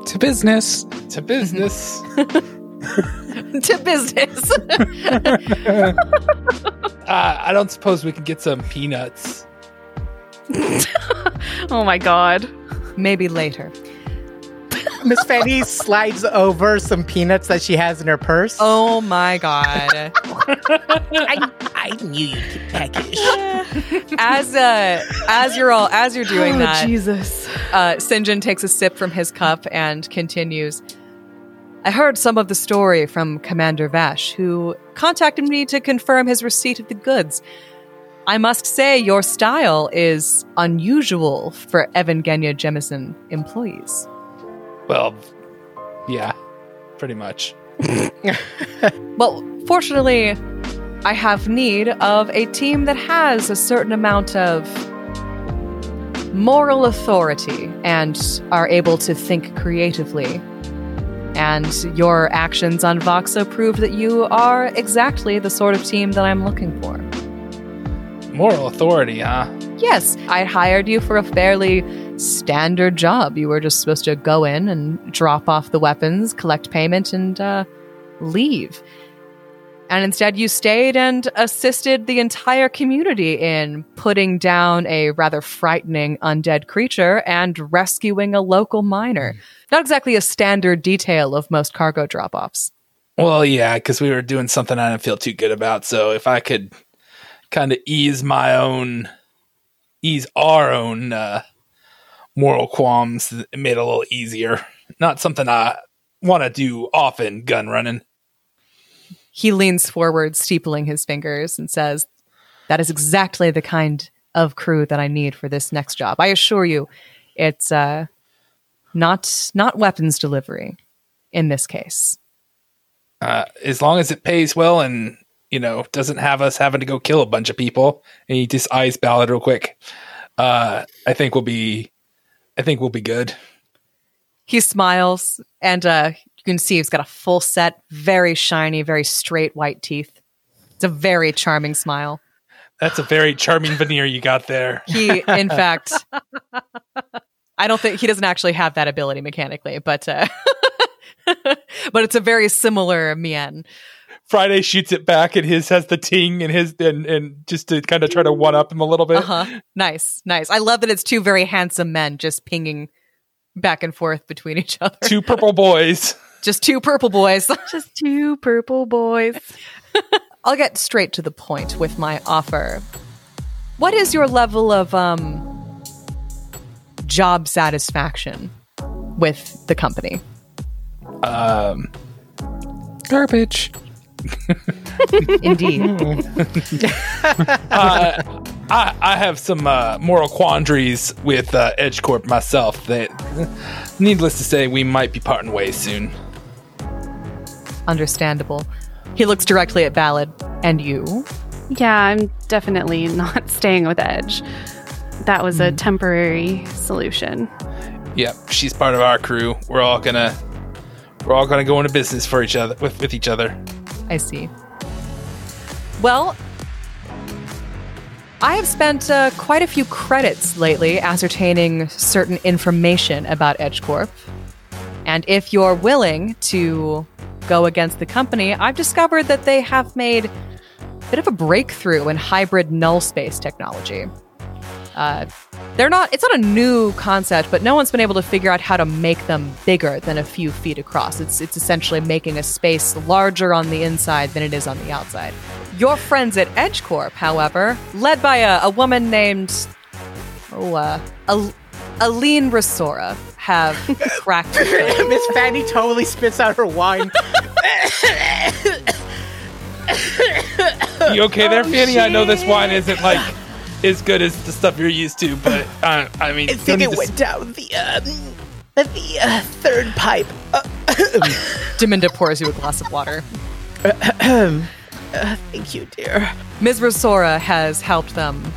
To business. To business. to business. uh, I don't suppose we can get some peanuts. Oh my god. Maybe later. Miss Fanny slides over some peanuts that she has in her purse. Oh my god. I, I knew you'd get peckish. as uh as you're all as you're doing oh, that, Jesus. uh Sinjin takes a sip from his cup and continues. I heard some of the story from Commander Vash, who contacted me to confirm his receipt of the goods. I must say, your style is unusual for Evangenia Jemison employees. Well, yeah, pretty much. Well, fortunately, I have need of a team that has a certain amount of moral authority and are able to think creatively. And your actions on Voxo prove that you are exactly the sort of team that I'm looking for. Moral authority, huh? Yes, I hired you for a fairly standard job. You were just supposed to go in and drop off the weapons, collect payment, and uh, leave. And instead, you stayed and assisted the entire community in putting down a rather frightening undead creature and rescuing a local miner. Not exactly a standard detail of most cargo drop offs. Well, yeah, because we were doing something I didn't feel too good about. So if I could kind of ease my own, ease our own uh, moral qualms, made it a little easier. Not something I want to do often, gun running. He leans forward, steepling his fingers, and says, That is exactly the kind of crew that I need for this next job. I assure you, it's uh, not not weapons delivery in this case. Uh, as long as it pays well and you know doesn't have us having to go kill a bunch of people, and he just eyes Ballad real quick. Uh, I think we'll be, I think we'll be good. He smiles, and uh, you can see he's got a full set, very shiny, very straight white teeth. It's a very charming smile. That's a very charming veneer you got there. He, in fact, I don't think he doesn't actually have that ability mechanically, but uh, but it's a very similar mien. Friday shoots it back, and his has the ting, and his and and just to kind of try to one up him a little bit. Uh huh. Nice, nice. I love that it's two very handsome men just pinging back and forth between each other. Two purple boys. Just two purple boys. Just two purple boys. I'll get straight to the point with my offer. What is your level of um job satisfaction with the company? Um, Garbage. Indeed. uh, I, I have some uh, moral quandaries with uh, EdgeCorp myself that, needless to say, we might be parting ways soon. Understandable. He looks directly at Ballad and you. Yeah, I'm definitely not staying with Edge. That was a temporary solution. Yep, she's part of our crew. We're all gonna, we're all gonna go into business for each other with with each other. I see. Well, I have spent uh, quite a few credits lately ascertaining certain information about EdgeCorp. And if you're willing to go against the company, I've discovered that they have made a bit of a breakthrough in hybrid null space technology. Uh, they're not, it's not a new concept, but no one's been able to figure out how to make them bigger than a few feet across. It's, it's essentially making a space larger on the inside than it is on the outside. Your friends at EdgeCorp, however, led by a, a woman named, oh, uh, Al- Aline Rosora, have cracked the. Miss Fanny totally spits out her wine. You okay there, Fanny? I know this wine isn't like as good as the stuff you're used to, but uh, I mean, I you think it to went down the um, the uh, third pipe. Uh, Deminda pours you a glass of water. thank you, dear. Ms. Rosora has helped them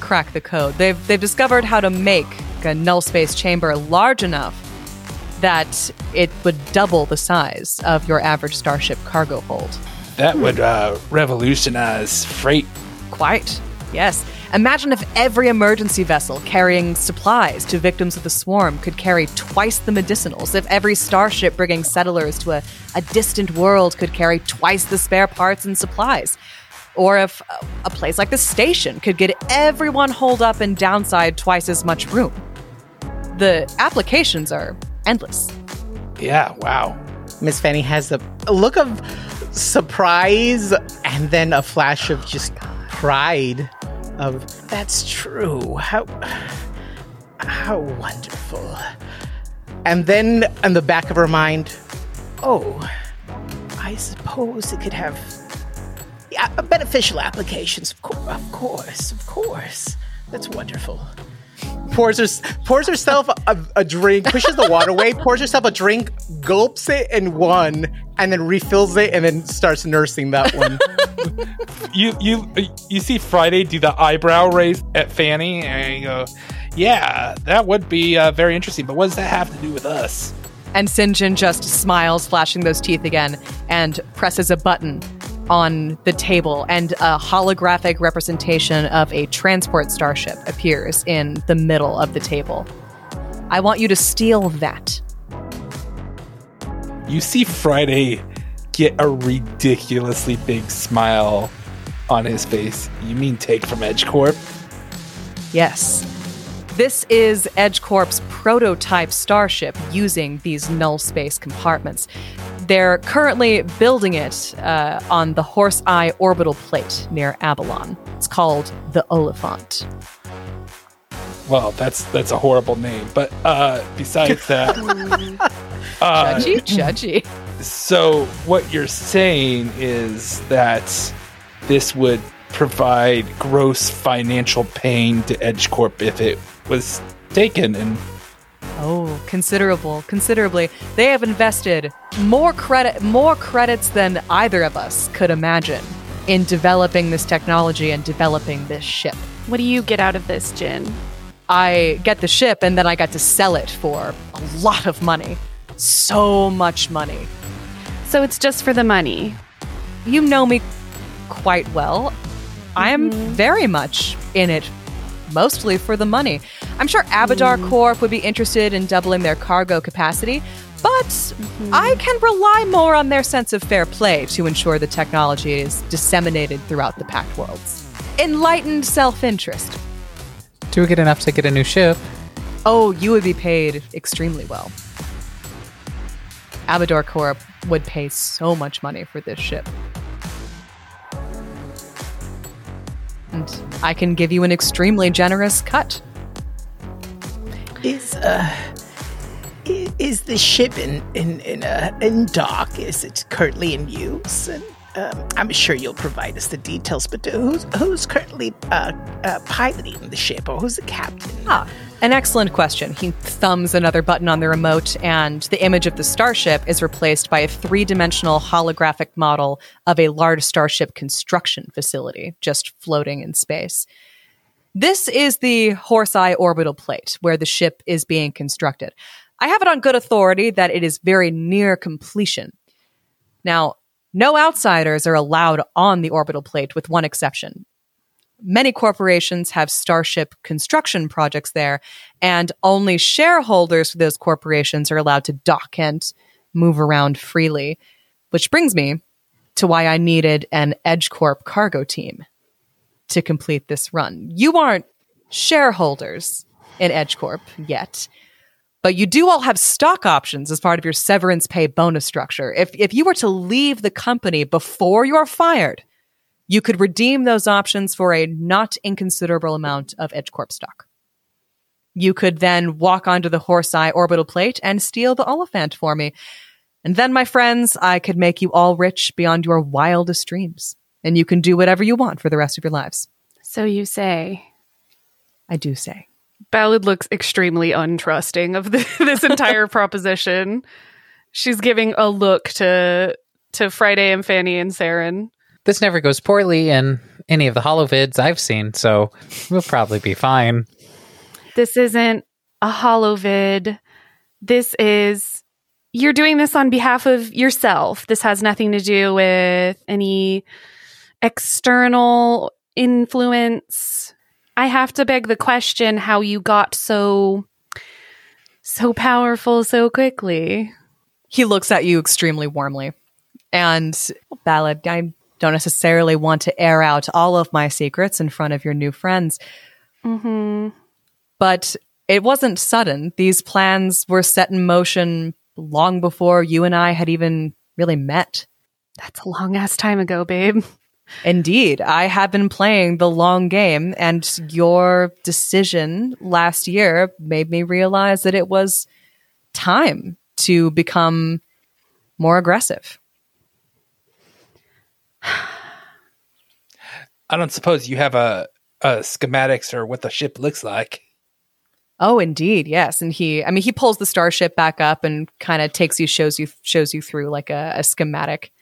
crack the code. They've they've discovered how to make a null space chamber large enough that it would double the size of your average starship cargo hold. that would uh, revolutionize freight. Quite. Yes. Imagine if every emergency vessel carrying supplies to victims of the swarm could carry twice the medicinals. If every starship bringing settlers to a, a distant world could carry twice the spare parts and supplies. Or if a, a place like the station could get everyone holed up and downside twice as much room. The applications are endless. Yeah, wow. Miss Fanny has a, a look of surprise and then a flash of just pride of that's true. How how wonderful. And then in the back of her mind, oh, I suppose it could have beneficial applications. Of, of course, of course. That's wonderful. Pours, her, pours herself a, a drink, pushes the water away, pours herself a drink, gulps it in one, and then refills it, and then starts nursing that one. You you you see Friday do the eyebrow raise at Fanny, and you go, "Yeah, that would be uh, very interesting." But what does that have to do with us? And Sinjin just smiles, flashing those teeth again, and presses a button on the table, and a holographic representation of a transport starship appears in the middle of the table. I want you to steal that. You see Friday get a ridiculously big smile on his face. You mean take from EdgeCorp? Yes. This is EdgeCorp's prototype starship using these null space compartments. They're currently building it uh, on the Horse Eye orbital plate near Avalon. It's called the Oliphant. Well, that's that's a horrible name. But uh, besides that, uh, Judgy, judgy. so what you're saying is that this would provide gross financial pain to EdgeCorp if it was taken and Oh, considerable, considerably. They have invested more credit, more credits than either of us could imagine in developing this technology and developing this ship. What do you get out of this, Jin? I get the ship and then I got to sell it for a lot of money. So much money. So it's just for the money. You know me quite well. I am mm-hmm. very much in it mostly for the money. I'm sure Abadar hmm. Corp would be interested in doubling their cargo capacity, but mm-hmm. I can rely more on their sense of fair play to ensure the technology is disseminated throughout the Pact Worlds. Enlightened self interest. Do we get enough to get a new ship? Oh, you would be paid extremely well. Abadar Corp would pay so much money for this ship. And I can give you an extremely generous cut. Is uh, is the ship in in in, uh, in dock? Is it currently in use? And um, I'm sure you'll provide us the details. But who's who's currently uh, uh, piloting the ship, or who's the captain? Ah, an excellent question. He thumbs another button on the remote, and the image of the starship is replaced by a three dimensional holographic model of a large starship construction facility just floating in space. This is the Horse Eye orbital plate where the ship is being constructed. I have it on good authority that it is very near completion. Now, no outsiders are allowed on the orbital plate, with one exception many corporations have starship construction projects there, and only shareholders for those corporations are allowed to dock and move around freely. Which brings me to why I needed an EdgeCorp cargo team to complete this run. You aren't shareholders in EdgeCorp yet. But you do all have stock options as part of your severance pay bonus structure. If if you were to leave the company before you're fired, you could redeem those options for a not inconsiderable amount of EdgeCorp stock. You could then walk onto the Horse Eye orbital plate and steal the Oliphant for me. And then, my friends, I could make you all rich beyond your wildest dreams. And you can do whatever you want for the rest of your lives. So you say. I do say. Ballad looks extremely untrusting of the, this entire proposition. She's giving a look to to Friday and Fanny and Saren. This never goes poorly in any of the holovids I've seen, so we'll probably be fine. This isn't a holovid. This is you're doing this on behalf of yourself. This has nothing to do with any external influence. I have to beg the question how you got so so powerful so quickly. He looks at you extremely warmly. And, Ballad, I don't necessarily want to air out all of my secrets in front of your new friends. Mm-hmm. But it wasn't sudden. These plans were set in motion long before you and I had even really met. That's a long ass time ago, babe. Indeed, I have been playing the long game, and your decision last year made me realize that it was time to become more aggressive. I don't suppose you have a, a schematics or what the ship looks like. Oh, indeed, yes. And he, I mean, he pulls the starship back up and kind of takes you, shows you, shows you through like a, a schematic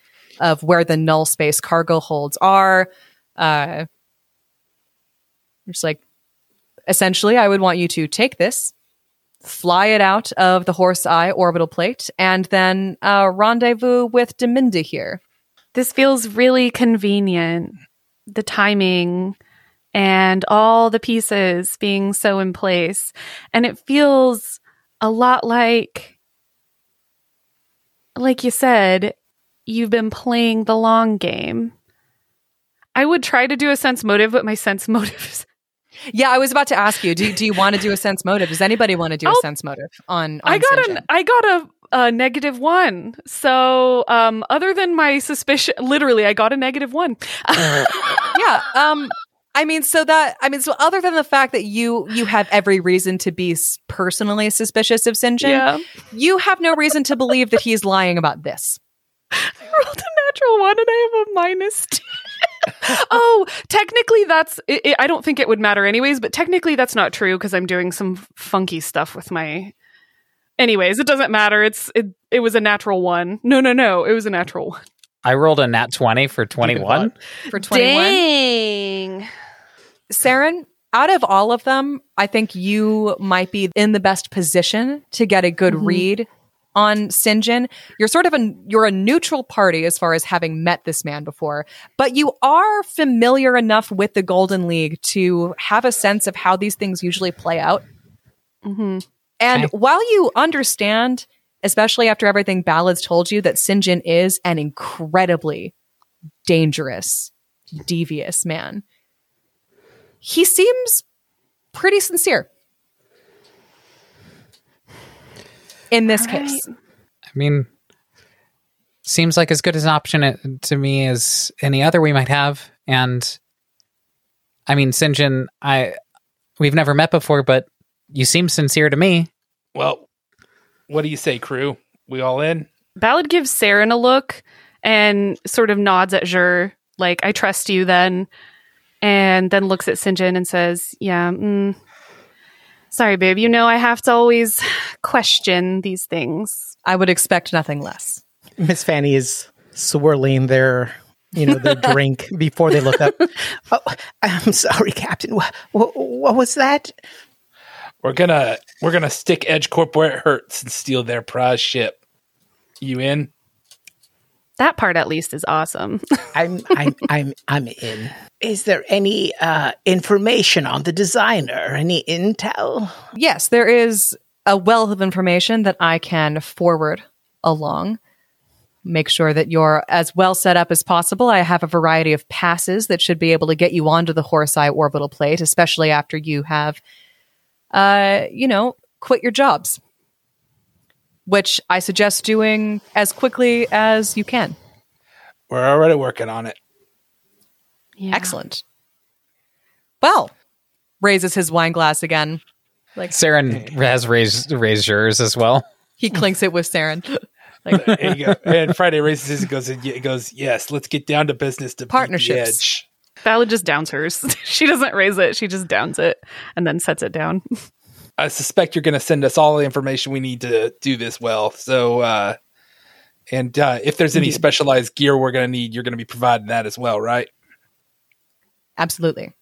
of where the null space cargo holds are. Uh, just like, essentially, I would want you to take this, fly it out of the Horse Eye orbital plate, and then uh, rendezvous with Deminda here. This feels really convenient. The timing and all the pieces being so in place. And it feels a lot like, like you said, you've been playing the long game. I would try to do a sense motive, but my sense motive is. Yeah, I was about to ask you. Do do you want to do a sense motive? Does anybody want to do a sense motive on? on I got Sinjin? an I got a, a negative one. So um other than my suspicion literally I got a negative one. yeah um i mean so that i mean so other than the fact that you you have every reason to be personally suspicious of sinjin yeah. you have no reason to believe that he's lying about this I rolled a natural one and I have a minus two. oh, technically that's. It, it- I don't think it would matter anyways, but technically that's not true because I'm doing some funky stuff with my. Anyways, it doesn't matter. It's it. It was a natural one. No, no, no. It was a natural one. I rolled a nat 20 for 21. for 21 Dang. Saren, out of all of them i think you might be in the best position to get a good Mhm. read on sinjin you're sort of a you're a neutral party as far as having met this man before but you are familiar enough with the golden league to have a sense of how these things usually play out hmm And Okay. while you understand, especially after everything Ballad's told you, that Sinjin is an incredibly dangerous, devious man, he seems pretty sincere. in this All right. case. I mean, seems like as good as an option uh, to me as any other we might have. And I mean, Sinjin, I we've never met before, but you seem sincere to me. Well, what do you say, crew? We all in? Ballad gives Saren a look and sort of nods at Jur, like, I trust you then. And then looks at Sinjin and says, Yeah, mm, sorry, babe. You know, I have to always question these things. I would expect nothing less. Miss Fanny is swirling their, you know, their drink before they look up. Oh, I'm sorry, Captain. What, what, what was that? We're gonna we're gonna stick Edge Corp where it hurts and steal their prize ship. You in? That part, at least, is awesome. I'm, I'm, I'm, I'm in. Is there any uh, information on the designer? Any intel? Yes, there is a wealth of information that I can forward along. Make sure that you're as well set up as possible. I have a variety of passes that should be able to get you onto the Horseye orbital plate, especially after you have, uh, you know, quit your jobs, which I suggest doing as quickly as you can. We're already working on it. Yeah. Excellent. Well, raises his wine glass again. Like Saren has raised raised yours as well. he clinks it with Saren. Like, There you go. And Friday raises his and goes, it goes, yes, let's get down to business to beat the Partnerships. Edge. Ballad just downs hers. she doesn't raise it. She just downs it and then sets it down. I suspect you're going to send us all the information we need to do this well. So, uh, and uh, if there's any specialized gear we're going to need, you're going to be providing that as well, right? Absolutely.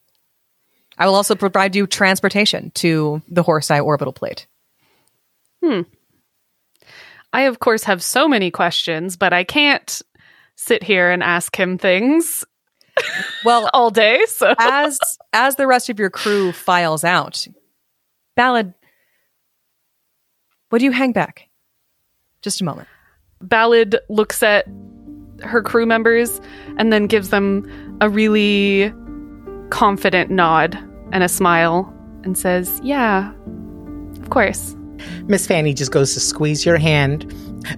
I will also provide you transportation to the Horseye orbital plate. Hmm. I, of course, have so many questions, but I can't sit here and ask him things Well, all day. So as as the rest of your crew files out, Ballad, would you hang back? Just a moment. Ballad looks at her crew members and then gives them a really confident nod and a smile and says, Yeah, of course. Miss Fanny just goes to squeeze your hand.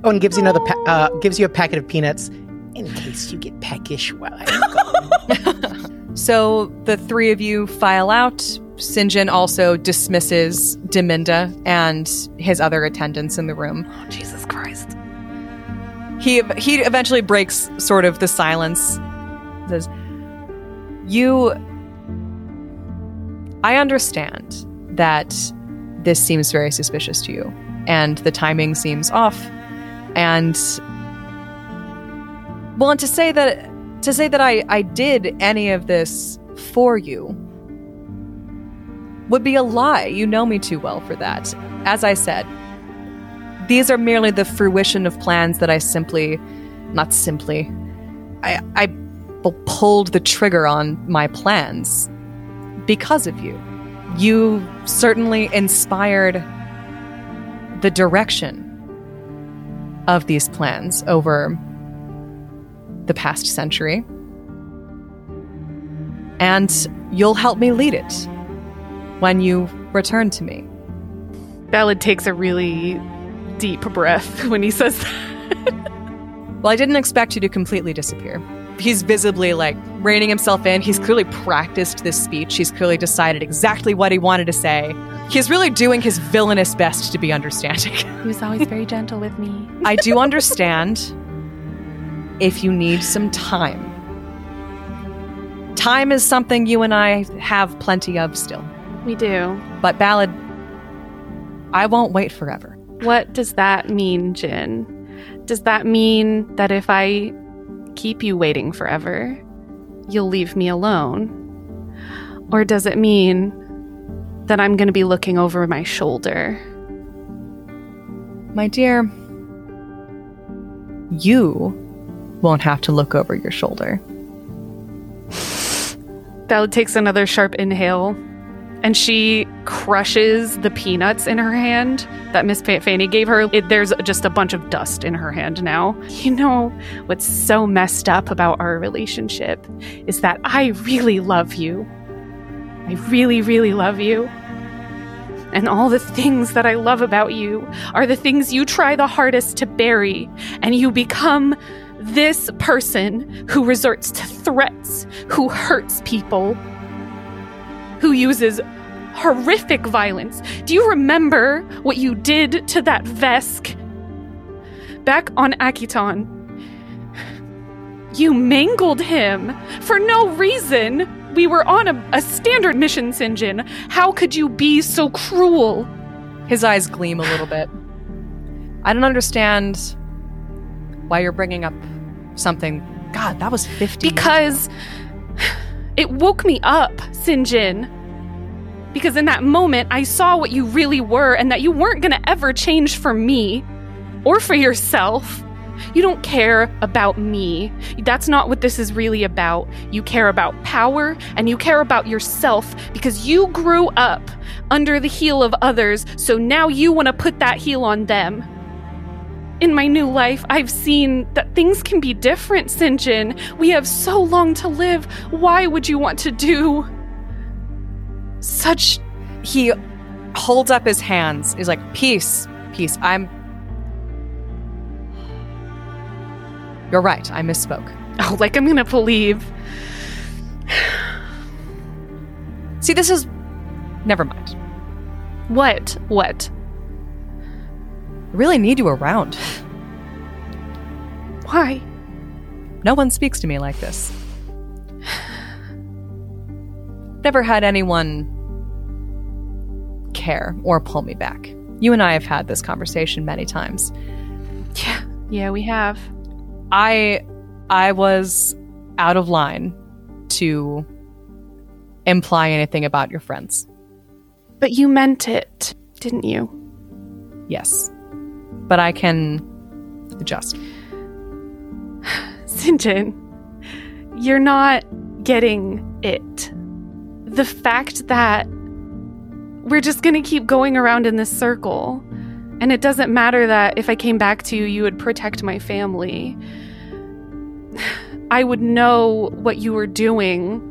Oh, and gives you another, pa- uh, gives you a packet of peanuts in case you get peckish while I'm gone. So the three of you file out. Sinjin also dismisses Deminda and his other attendants in the room. Oh, Jesus Christ. he he eventually breaks sort of the silence says you i understand that this seems very suspicious to you and the timing seems off and well and to say that to say that i i did any of this for you would be a lie you know me too well for that as i said these are merely the fruition of plans that I simply, not simply, I, I pulled the trigger on my plans because of you. You certainly inspired the direction of these plans over the past century. And you'll help me lead it when you return to me. Ballad takes a really deep breath when he says that. Well, I didn't expect you to completely disappear. He's visibly like reining himself in. He's clearly practiced this speech. He's clearly decided exactly what he wanted to say. He's really doing his villainous best to be understanding. He was always very gentle with me. I do understand if you need some time. Time is something you and I have plenty of still. We do. But Ballad, I won't wait forever. What does that mean, Jin? Does that mean that if I keep you waiting forever, you'll leave me alone? Or does it mean that I'm going to be looking over my shoulder? My dear, you won't have to look over your shoulder. Ballad takes another sharp inhale and she crushes the peanuts in her hand that Miss Fanny gave her. It, there's just a bunch of dust in her hand now. You know what's so messed up about our relationship is that I really love you. I really, really love you. And all the things that I love about you are the things you try the hardest to bury, and you become this person who resorts to threats, who hurts people, who uses horrific violence. Do you remember what you did to that Vesk back on Akiton? You mangled him for no reason. We were on a, a standard mission, Sinjin. How could you be so cruel? His eyes gleam a little bit. I don't understand why you're bringing up something. God, that was 50. Because it woke me up, Sinjin. Because in that moment, I saw what you really were and that you weren't going to ever change for me or for yourself. You don't care about me. That's not what this is really about. You care about power and you care about yourself because you grew up under the heel of others, so now you want to put that heel on them. In my new life, I've seen that things can be different, Sinjin. We have so long to live. Why would you want to do such. he holds up his hands. He's like, "Peace, peace. I'm You're right. I misspoke. Oh, like I'm gonna believe. See, this is never mind. What? What? I really need you around. Why? No one speaks to me like this. Never had anyone care or pull me back. You and I have had this conversation many times. Yeah, yeah, we have. I I was out of line to imply anything about your friends. But you meant it, didn't you? Yes. But I can adjust. Sinjin, you're not getting it. The fact that we're just gonna keep going around in this circle. And it doesn't matter that if I came back to you, you would protect my family. I would know what you were doing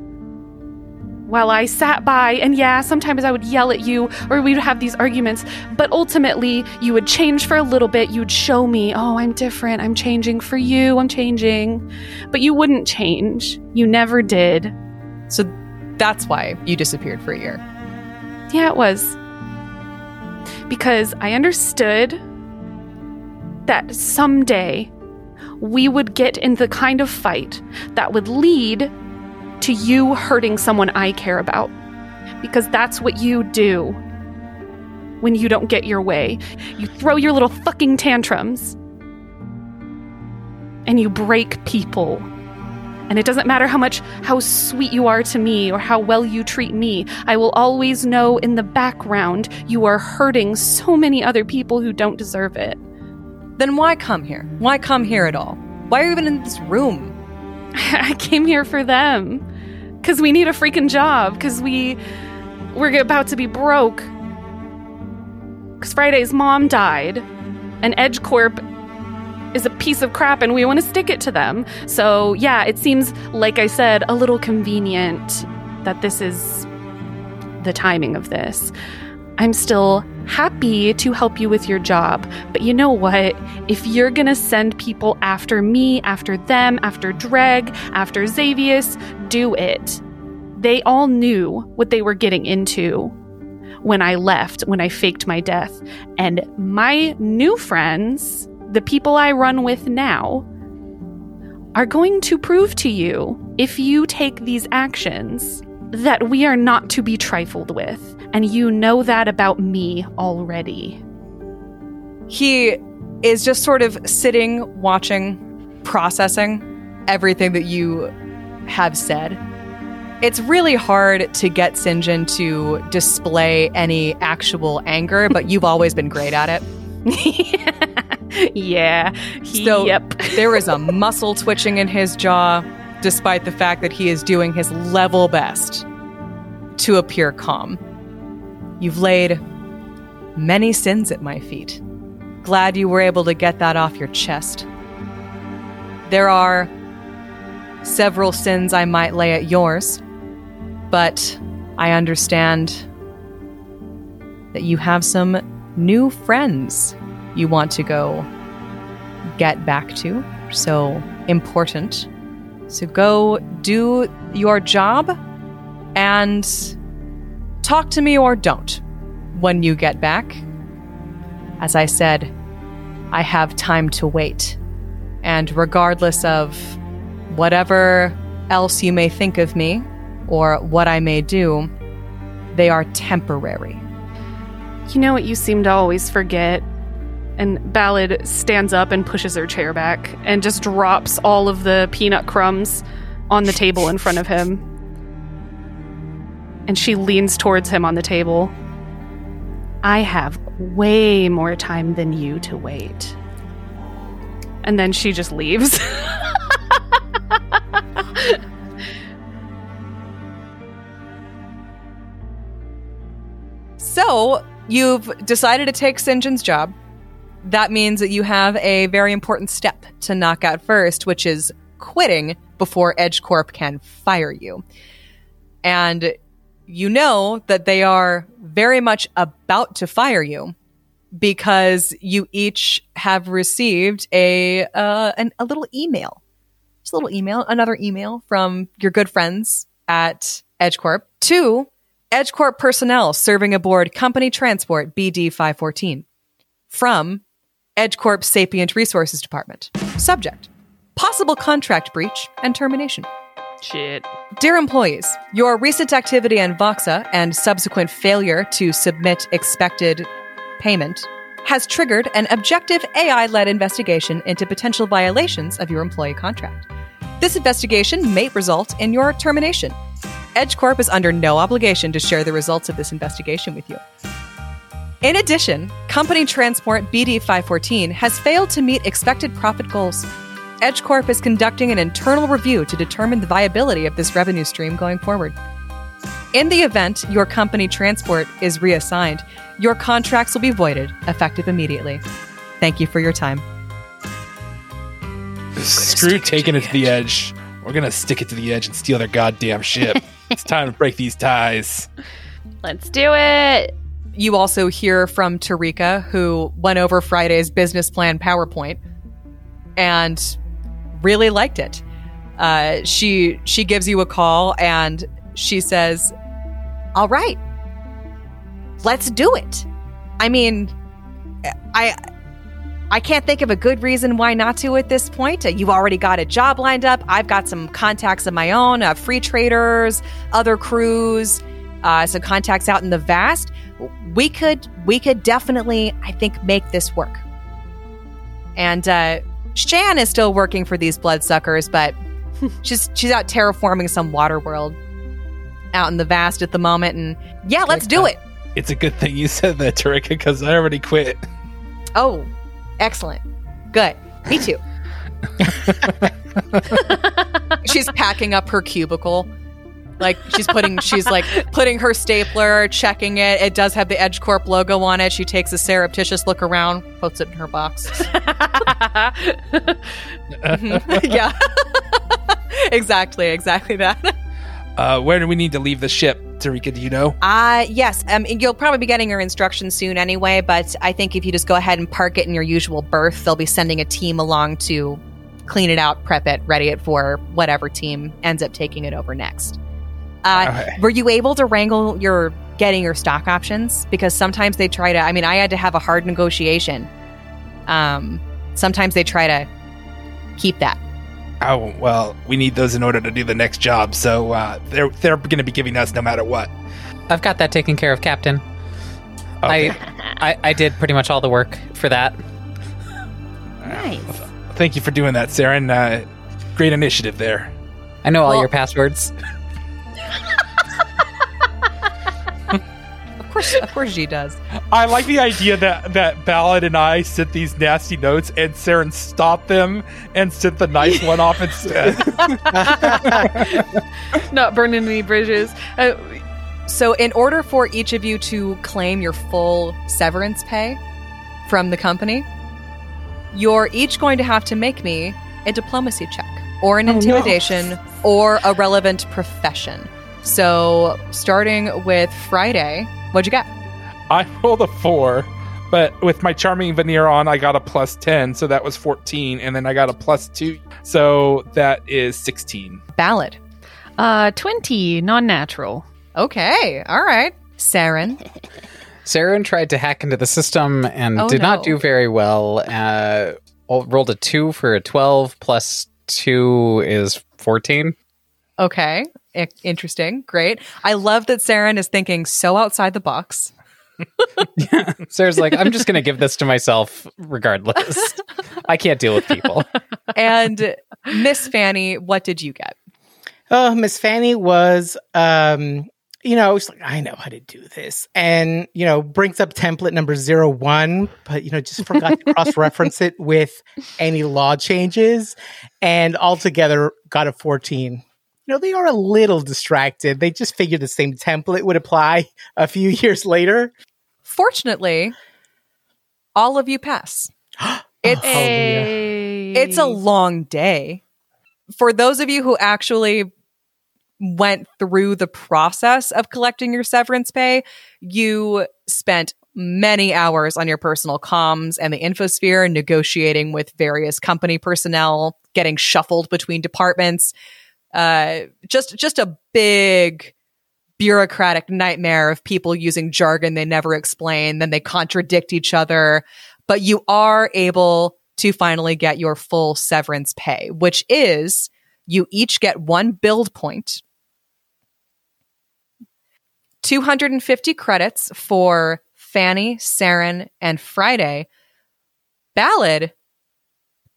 while I sat by, and yeah, sometimes I would yell at you or we'd have these arguments, but ultimately you would change for a little bit. You'd show me, oh, I'm different. I'm changing for you. I'm changing. But you wouldn't change. You never did. So that's why you disappeared for a year. Yeah, it was. Because I understood that someday we would get in the kind of fight that would lead to you hurting someone I care about. Because that's what you do when you don't get your way. You throw your little fucking tantrums and you break people. And it doesn't matter how much, how sweet you are to me or how well you treat me. I will always know in the background you are hurting so many other people who don't deserve it. Then why come here? Why come here at all? Why are you even in this room? I came here for them because we need a freaking job because we we're about to be broke because Friday's mom died and Edge Corp is a piece of crap and we want to stick it to them. So yeah, it seems like I said a little convenient that this is the timing of this. I'm still happy to help you with your job. But you know what? If you're gonna send people after me, after them, after Dreg, after Xavius, do it. They all knew what they were getting into when I left, when I faked my death. And my new friends, the people I run with now, are going to prove to you, if you take these actions, that we are not to be trifled with. And you know that about me already. He is just sort of sitting, watching, processing everything that you have said. It's really hard to get Sinjin to display any actual anger, but you've always been great at it. yeah. So yep. there is a muscle twitching in his jaw, despite the fact that he is doing his level best to appear calm. You've laid many sins at my feet. Glad you were able to get that off your chest. There are several sins I might lay at yours, but I understand that you have some new friends you want to go get back to. So important. So go do your job and talk to me or don't when you get back. As I said, I have time to wait. And regardless of whatever else you may think of me or what I may do, they are temporary. You know what you seem to always forget? And Ballad stands up and pushes her chair back and just drops all of the peanut crumbs on the table in front of him. And she leans towards him on the table. I have way more time than you to wait. And then she just leaves. So, you've decided to take. John's job. That means that you have a very important step to knock out first, which is quitting before Edge Corp can fire you. And you know that they are very much about to fire you because you each have received a uh, an, a little email, just a little email, another email from your good friends at EdgeCorp to EdgeCorp personnel serving aboard Company Transport BD 514 from Edge Corp Sapient Resources Department. Subject: Possible contract breach and termination. Shit. Dear employees, your recent activity on Voxo and subsequent failure to submit expected payment has triggered an objective AI led investigation into potential violations of your employee contract. This investigation may result in your termination. Edge Corp is under no obligation to share the results of this investigation with you. In addition, Company Transport BD 514 has failed to meet expected profit goals. Edge Corp is conducting an internal review to determine the viability of this revenue stream going forward. In the event your company transport is reassigned, your contracts will be voided, effective immediately. Thank you for your time. Screw taking it to the edge. We're gonna stick it to the edge and steal their goddamn ship. it's time to break these ties. Let's do it. You also hear from Tarika, who went over Friday's business plan PowerPoint and really liked it. Uh, she she gives you a call and she says, "All right, let's do it." I mean, I I can't think of a good reason why not to at this point. Uh, You've already got a job lined up. I've got some contacts of my own, uh, free traders, other crews, uh, some contacts out in the vast. We could we could definitely, I think, make this work. And uh, Shan is still working for these bloodsuckers, but she's she's out terraforming some water world out in the vast at the moment. And yeah, let's do it. It's a good thing you said that, Tarika, because I already quit. Oh, excellent. Good. Me too. she's packing up her cubicle. Like she's putting she's like putting her stapler, checking it. It does have the Edge Corp logo on it. She takes a surreptitious look around, puts it in her box. Yeah. exactly, exactly that. Uh, where do we need to leave the ship, Tarika? Do you know? Uh yes. Um you'll probably be getting your instructions soon anyway, but I think if you just go ahead and park it in your usual berth, they'll be sending a team along to clean it out, prep it, ready it for whatever team ends up taking it over next. Uh, Okay. Were you able to wrangle your getting your stock options? Because sometimes they try to. I mean, I had to have a hard negotiation. Um, sometimes they try to keep that. Oh well, we need those in order to do the next job. So uh, they're they're going to be giving us no matter what. I've got that taken care of, Captain. Okay. I, I I did pretty much all the work for that. Nice. Thank you for doing that, Saren. Uh, great initiative there. I know all Well- your passwords. Of course, of course, she does. I like the idea that that Ballad and I sent these nasty notes, and Saren stopped them and sent the nice one off instead. Not burning any bridges. Uh, So, in order for each of you to claim your full severance pay from the company, you're each going to have to make me a diplomacy check or an Oh, no. intimidation or a relevant profession. So, starting with Friday, what'd you get? I rolled a four, but with my charming veneer on, I got a plus 10, so that was 14, and then I got a plus two, so that is 16. Ballad. Uh, 20, non natural. Okay. All right. Saren. Saren tried to hack into the system and Oh, did not do very well. Uh, rolled a two for a 12, plus two is 14. Okay. I- interesting. Great. I love that Saren is thinking so outside the box. Sarah's like, I'm just going to give this to myself regardless. I can't deal with people. And Miss Fanny, what did you get? Oh, Miss Fanny was, um, you know, she's like, I know how to do this. And, you know, brings up template number zero one, but, you know, just forgot to cross reference it with any law changes and altogether got a 14. You know, they are a little distracted. They just figured the same template would apply a few years later. Fortunately, all of you pass. It's Hallelujah. Oh, it's a long day. For those of you who actually went through the process of collecting your severance pay, you spent many hours on your personal comms and the infosphere negotiating with various company personnel, getting shuffled between departments. Uh, just just a big bureaucratic nightmare of people using jargon they never explain, then they contradict each other. But you are able to finally get your full severance pay, which is you each get one build point, 250 credits for Fanny, Saren, and Friday. Ballad,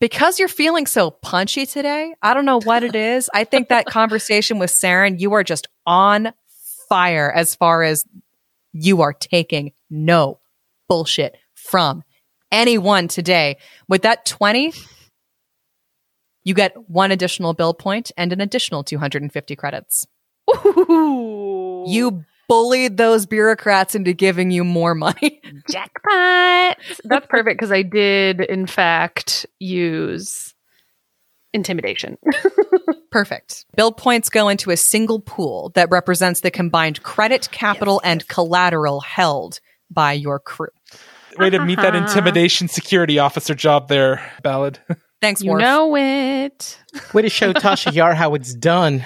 because you're feeling so punchy today, I don't know what it is. I think that conversation with Saren, you are just on fire as far as you are taking no bullshit from anyone today. With that 20, you get one additional build point and an additional 250 credits. Ooh. You bullied those bureaucrats into giving you more money. jackpot. That's perfect because I did, in fact, use intimidation. Perfect. Build points go into a single pool that represents the combined credit, capital, and collateral held by your crew. Way to meet that Uh-huh. intimidation security officer job there, Ballad. Thanks, you Worf. know it. Way to show Tasha Yar how it's done.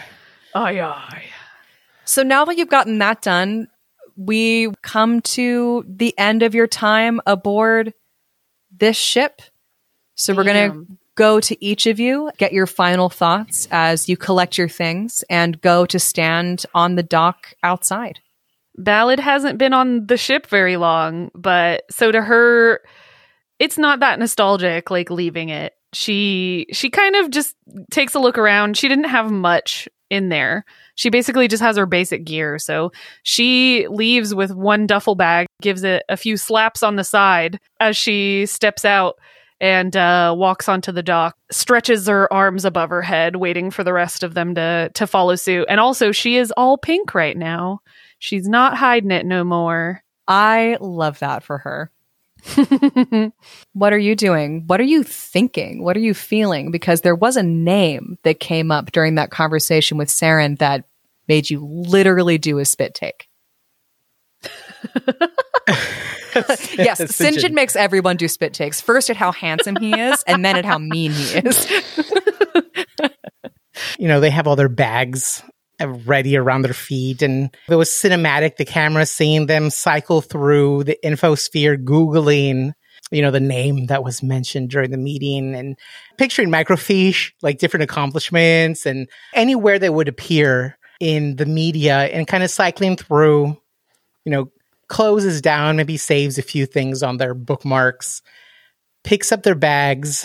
Aye, aye. So now that you've gotten that done, we come to the end of your time aboard this ship. So we're going to go to each of you, get your final thoughts as you collect your things and go to stand on the dock outside. Ballad hasn't been on the ship very long, but so to her, it's not that nostalgic like leaving it. She she kind of just takes a look around. She didn't have much in there. She basically just has her basic gear. So she leaves with one duffel bag, gives it a few slaps on the side as she steps out and uh, walks onto the dock, stretches her arms above her head, waiting for the rest of them to to follow suit. And also, she is all pink right now. She's not hiding it no more. I love that for her. What are you doing? What are you thinking? What are you feeling? Because there was a name that came up during that conversation with Saren that made you literally do a spit take. yes, Sinjin makes everyone do spit takes. First at how handsome he is, and then at how mean he is. you know, they have all their bags Uh, ready around their feet. And it was cinematic, the camera seeing them cycle through the infosphere, Googling, you know, the name that was mentioned during the meeting and picturing microfiche, like different accomplishments and anywhere they would appear in the media and kind of cycling through, you know, closes down, maybe saves a few things on their bookmarks, picks up their bags,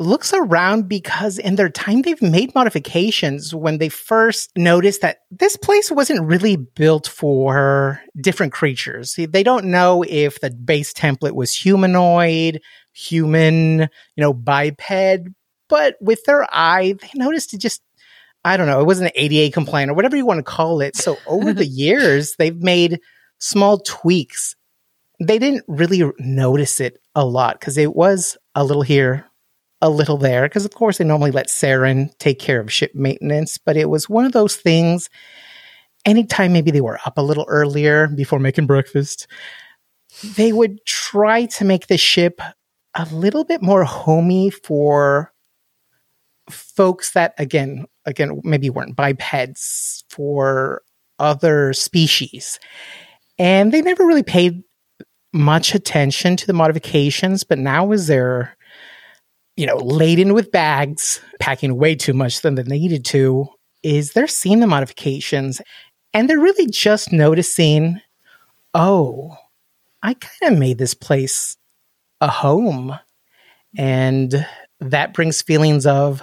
looks around because in their time they've made modifications when they first noticed that this place wasn't really built for different creatures. They don't know if the base template was humanoid, human, you know, biped, but with their eye, they noticed it just I don't know, it wasn't an ADA complaint or whatever you want to call it. So over the years, they've made small tweaks. They didn't really notice it a lot because it was a little here, a little there, because of course they normally let Saren take care of ship maintenance, but it was one of those things anytime maybe they were up a little earlier before making breakfast, they would try to make the ship a little bit more homey for folks that again again maybe weren't bipeds for other species. And they never really paid much attention to the modifications but now as they're you know laden with bags packing way too much than they needed to is they're seeing the modifications and they're really just noticing oh i kind of made this place a home. And that brings feelings of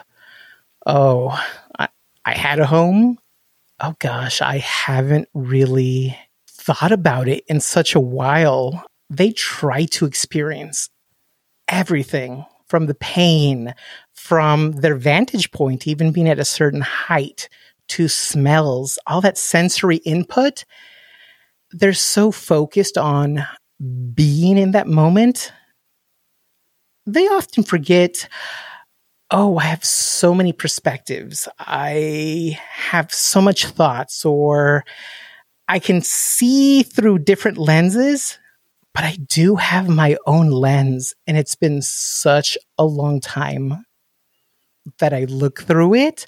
oh I, I had a home. Oh gosh i haven't really thought about it in such a while. They try to experience everything from the pain from their vantage point even being at a certain height to smells all that sensory input they're so focused on being in that moment they often forget oh, I have so many perspectives. I have so much thoughts, or I can see through different lenses, but I do have my own lens. And it's been such a long time that I look through it.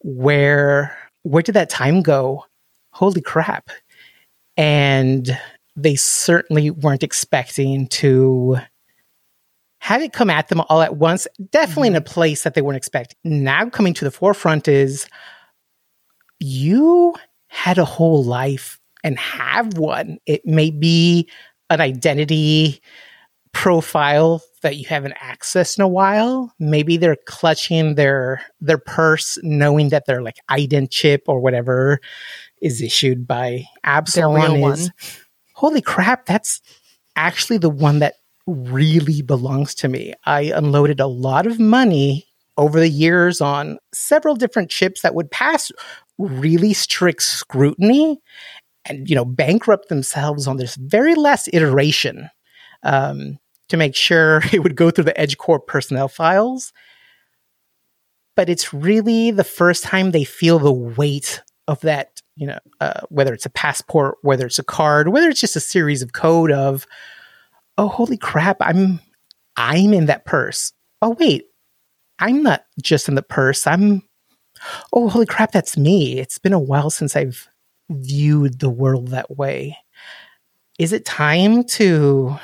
Where, where did that time go? Holy crap. And they certainly weren't expecting to have it come at them all at once, definitely in a mm-hmm. place that they weren't expecting. Now coming to the forefront is you had a whole life and have one. It may be an identity profile that you haven't accessed in a while. Maybe they're clutching their their purse, knowing that their like ident chip or whatever is issued by Absalom is. Holy crap, that's actually the one that really belongs to me. I unloaded a lot of money over the years on several different chips that would pass really strict scrutiny and you know bankrupt themselves on this very last iteration um, to make sure it would go through the EdgeCorp personnel files. But it's really the first time they feel the weight of that, you know, uh, whether it's a passport, whether it's a card, whether it's just a series of code of, oh holy crap i'm i'm in that purse. Oh wait i'm not just in the purse. I'm oh holy crap that's me. It's been a while since i've viewed the world that way is it time to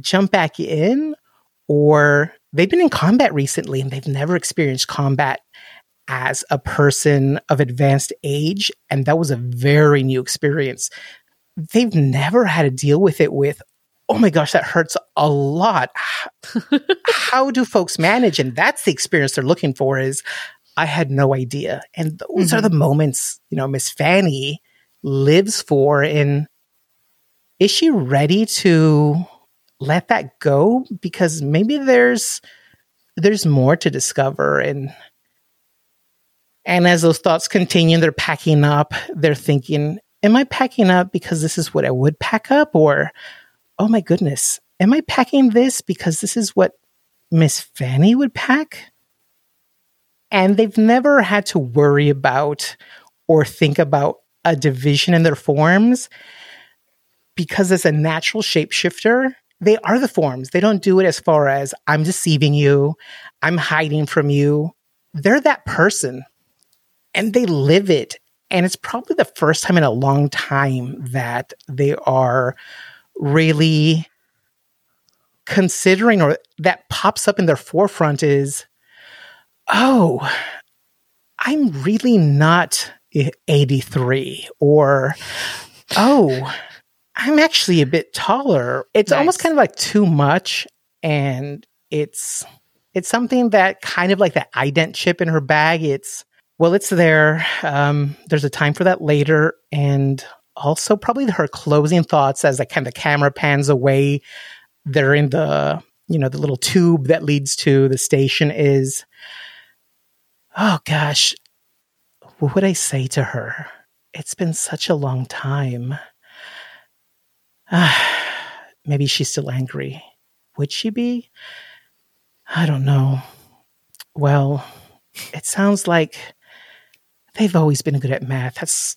jump back in or they've been in combat recently and they've never experienced combat as a person of advanced age and that was a very new experience they've never had to deal with it with oh my gosh, that hurts a lot. How do folks manage? And that's the experience they're looking for is I had no idea. And those mm-hmm. are the moments, you know, Miss Fanny lives for. And is she ready to let that go? Because maybe there's there's more to discover and and as those thoughts continue, they're packing up, they're thinking, Am I packing up because this is what I would pack up? Or oh my goodness, am I packing this because this is what Miss Fanny would pack? And they've never had to worry about or think about a division in their forms because as a natural shapeshifter, they are the forms. They don't do it as far as I'm deceiving you, I'm hiding from you. They're that person and they live it. And it's probably the first time in a long time that they are really considering or that pops up in their forefront is oh i'm really not 83 or oh i'm actually a bit taller it's nice. almost kind of like too much and it's it's something that kind of like that ident chip in her bag it's well it's there um, there's a time for that later and also probably her closing thoughts as like kind of the camera pans away. They're in the you know the little tube that leads to the station is oh gosh what would i say to her it's been such a long time ah, maybe she's still angry would she be i don't know well it sounds like they've always been good at math that's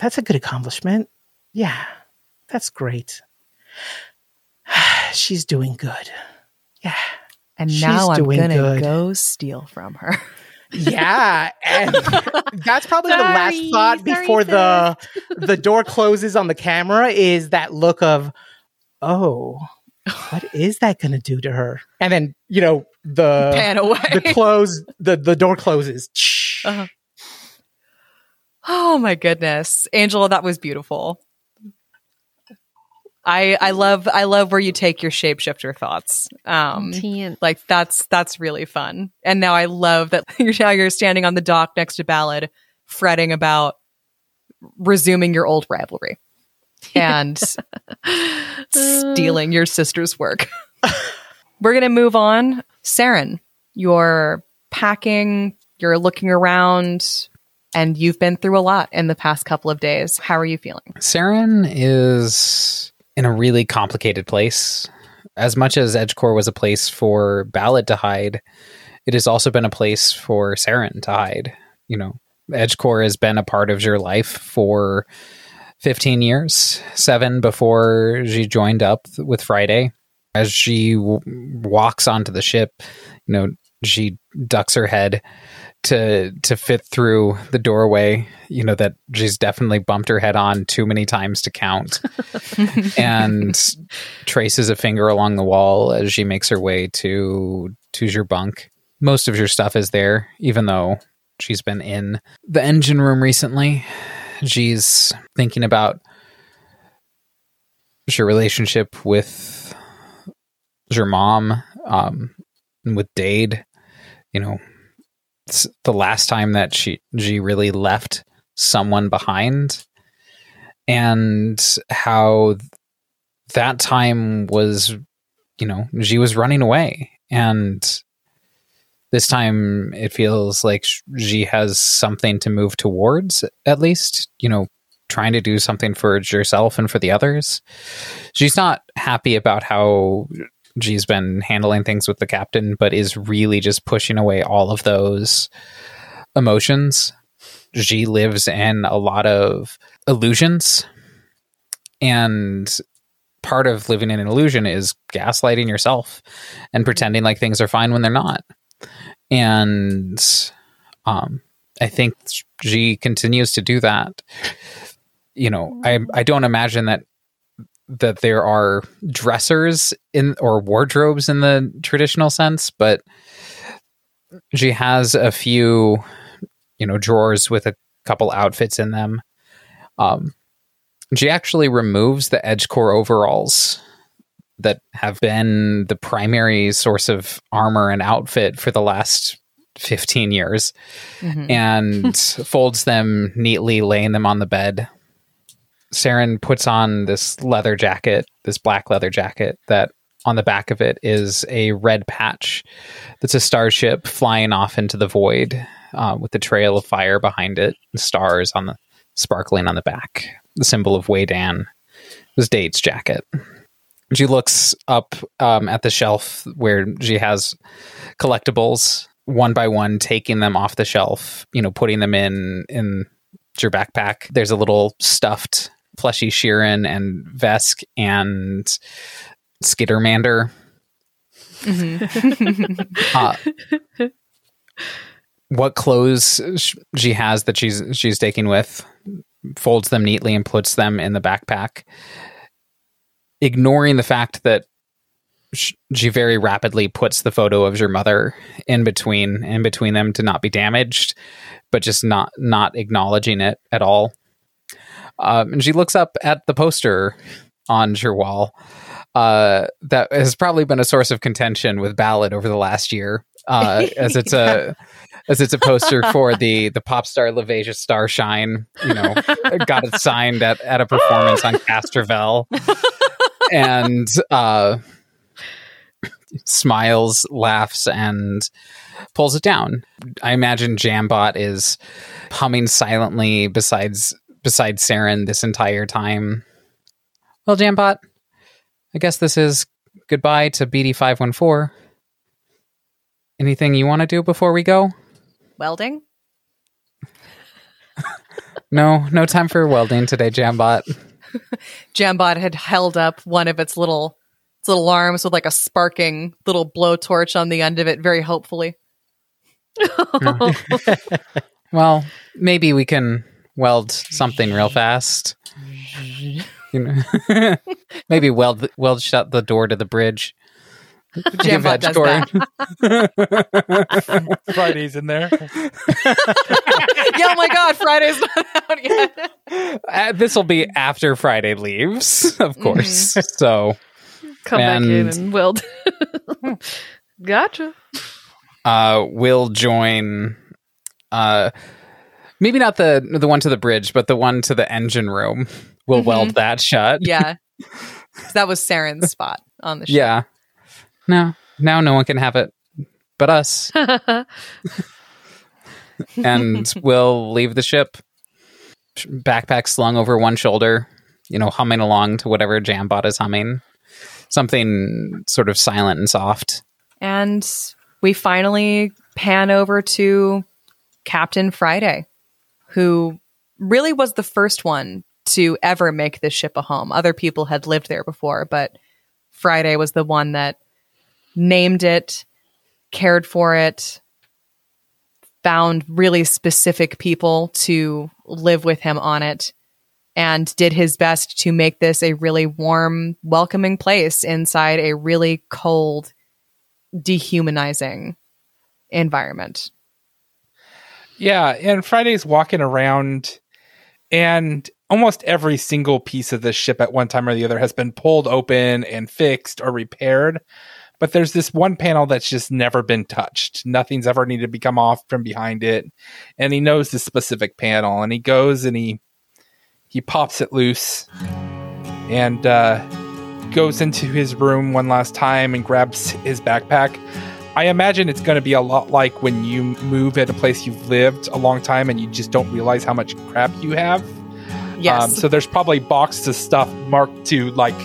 that's a good accomplishment. Yeah, that's great. She's doing good. Yeah. And now I'm gonna go steal from her. Yeah, and that's probably the last Sorry, thought sorry, before the the door closes on the camera is that look of, oh, what is that going to do to her? And then you know the Pan away. the close the the door closes. Uh-huh. Oh my goodness, Angela, that was beautiful. I I love I love where you take your shapeshifter thoughts. Um, Teen. like that's that's really fun. And now I love that you're now you're standing on the dock next to Ballad, fretting about resuming your old rivalry and stealing your sister's work. We're gonna move on. Saren, you're packing, you're looking around, and you've been through a lot in the past couple of days. How are you feeling? Saren is in a really complicated place. As much as EdgeCorp was a place for Ballad to hide, it has also been a place for Saren to hide. You know, EdgeCorp has been a part of your life for 15 years, seven before she joined up with Friday. As she w- walks onto the ship, you know, she ducks her head to to fit through the doorway you know that she's definitely bumped her head on too many times to count. And traces a finger along the wall as she makes her way to to your bunk most of your stuff is there even though she's been in the engine room recently. She's thinking about your relationship with your mom um and with Dade. You know the last time that she she really left someone behind. And how that time was you know she was running away. And this time it feels like she has something to move towards at least you know trying to do something for herself and for the others. She's not happy about how she's been handling things with the captain, but is really just pushing away all of those emotions. She lives in a lot of illusions. And part of living in an illusion is gaslighting yourself and pretending like things are fine when they're not. And um, I think she continues to do that. You know, I I don't imagine that that there are dressers in or wardrobes in the traditional sense, but she has a few, you know, drawers with a couple outfits in them. Um, she actually removes the EdgeCorp overalls that have been the primary source of armor and outfit for the last 15 years Mhm. and folds them neatly, laying them on the bed. Saren puts on this leather jacket, this black leather jacket that on the back of it is a red patch that's a starship flying off into the void uh, with the trail of fire behind it, and stars on the sparkling on the back, the symbol of Waydan. Was Dade's jacket. She looks up um, at the shelf where she has collectibles one by one, taking them off the shelf, you know, putting them in in your backpack. There's a little stuffed fleshy Shirren and Vesk and Skittermander. Uh, what clothes sh- she has that she's she's taking with folds them neatly and puts them in the backpack. Ignoring the fact that sh- she very rapidly puts the photo of your mother in between in between them to not be damaged but just not not acknowledging it at all um, and she looks up at the poster on your wall uh, that has probably been a source of contention with Ballad over the last year, uh, as it's a as it's a poster for the the pop star Lavasia Starshine. You know, got it signed at at a performance on Castrovel, and uh, smiles, laughs, and pulls it down. I imagine Jambot is humming silently besides beside Saren this entire time. Well, Jambot, I guess this is goodbye to BD514. Anything you want to do before we go? Welding? No, no time for welding today, Jambot. Jambot had held up one of its little its little arms with like a sparking little blowtorch on the end of it, very hopefully. Well, maybe we can weld something real fast. You know, maybe weld weld shut the door to the bridge. Jambot does Veg that. Friday's in there. yeah, oh my god, Friday's not out yet. Uh, this will be after Friday leaves, of course. So Come back in And- and weld. gotcha. uh, we'll join. Uh, maybe not the the one to the bridge, but the one to the engine room. We'll Mhm. weld that shut. Yeah. That was Saren's spot on the show. Yeah. No, now no one can have it but us, and we'll leave the ship. Backpack slung over one shoulder, you know, humming along to whatever Jambot is humming. Something sort of silent and soft. And we finally pan over to Captain Friday, who really was the first one to ever make this ship a home. Other people had lived there before, but Friday was the one that named it, cared for it, found really specific people to live with him on it, and did his best to make this a really warm, welcoming place inside a really cold, dehumanizing environment. Yeah, and Friday's walking around, and almost every single piece of this ship at one time or the other has been pulled open and fixed or repaired. But there's this one panel that's just never been touched. Nothing's ever needed to come off from behind it. And he knows this specific panel, and he goes and he he pops it loose and uh, goes into his room one last time and grabs his backpack. I imagine it's going to be a lot like when you move at a place you've lived a long time and you just don't realize how much crap you have. Yes. Um, so there's probably boxes of stuff marked to like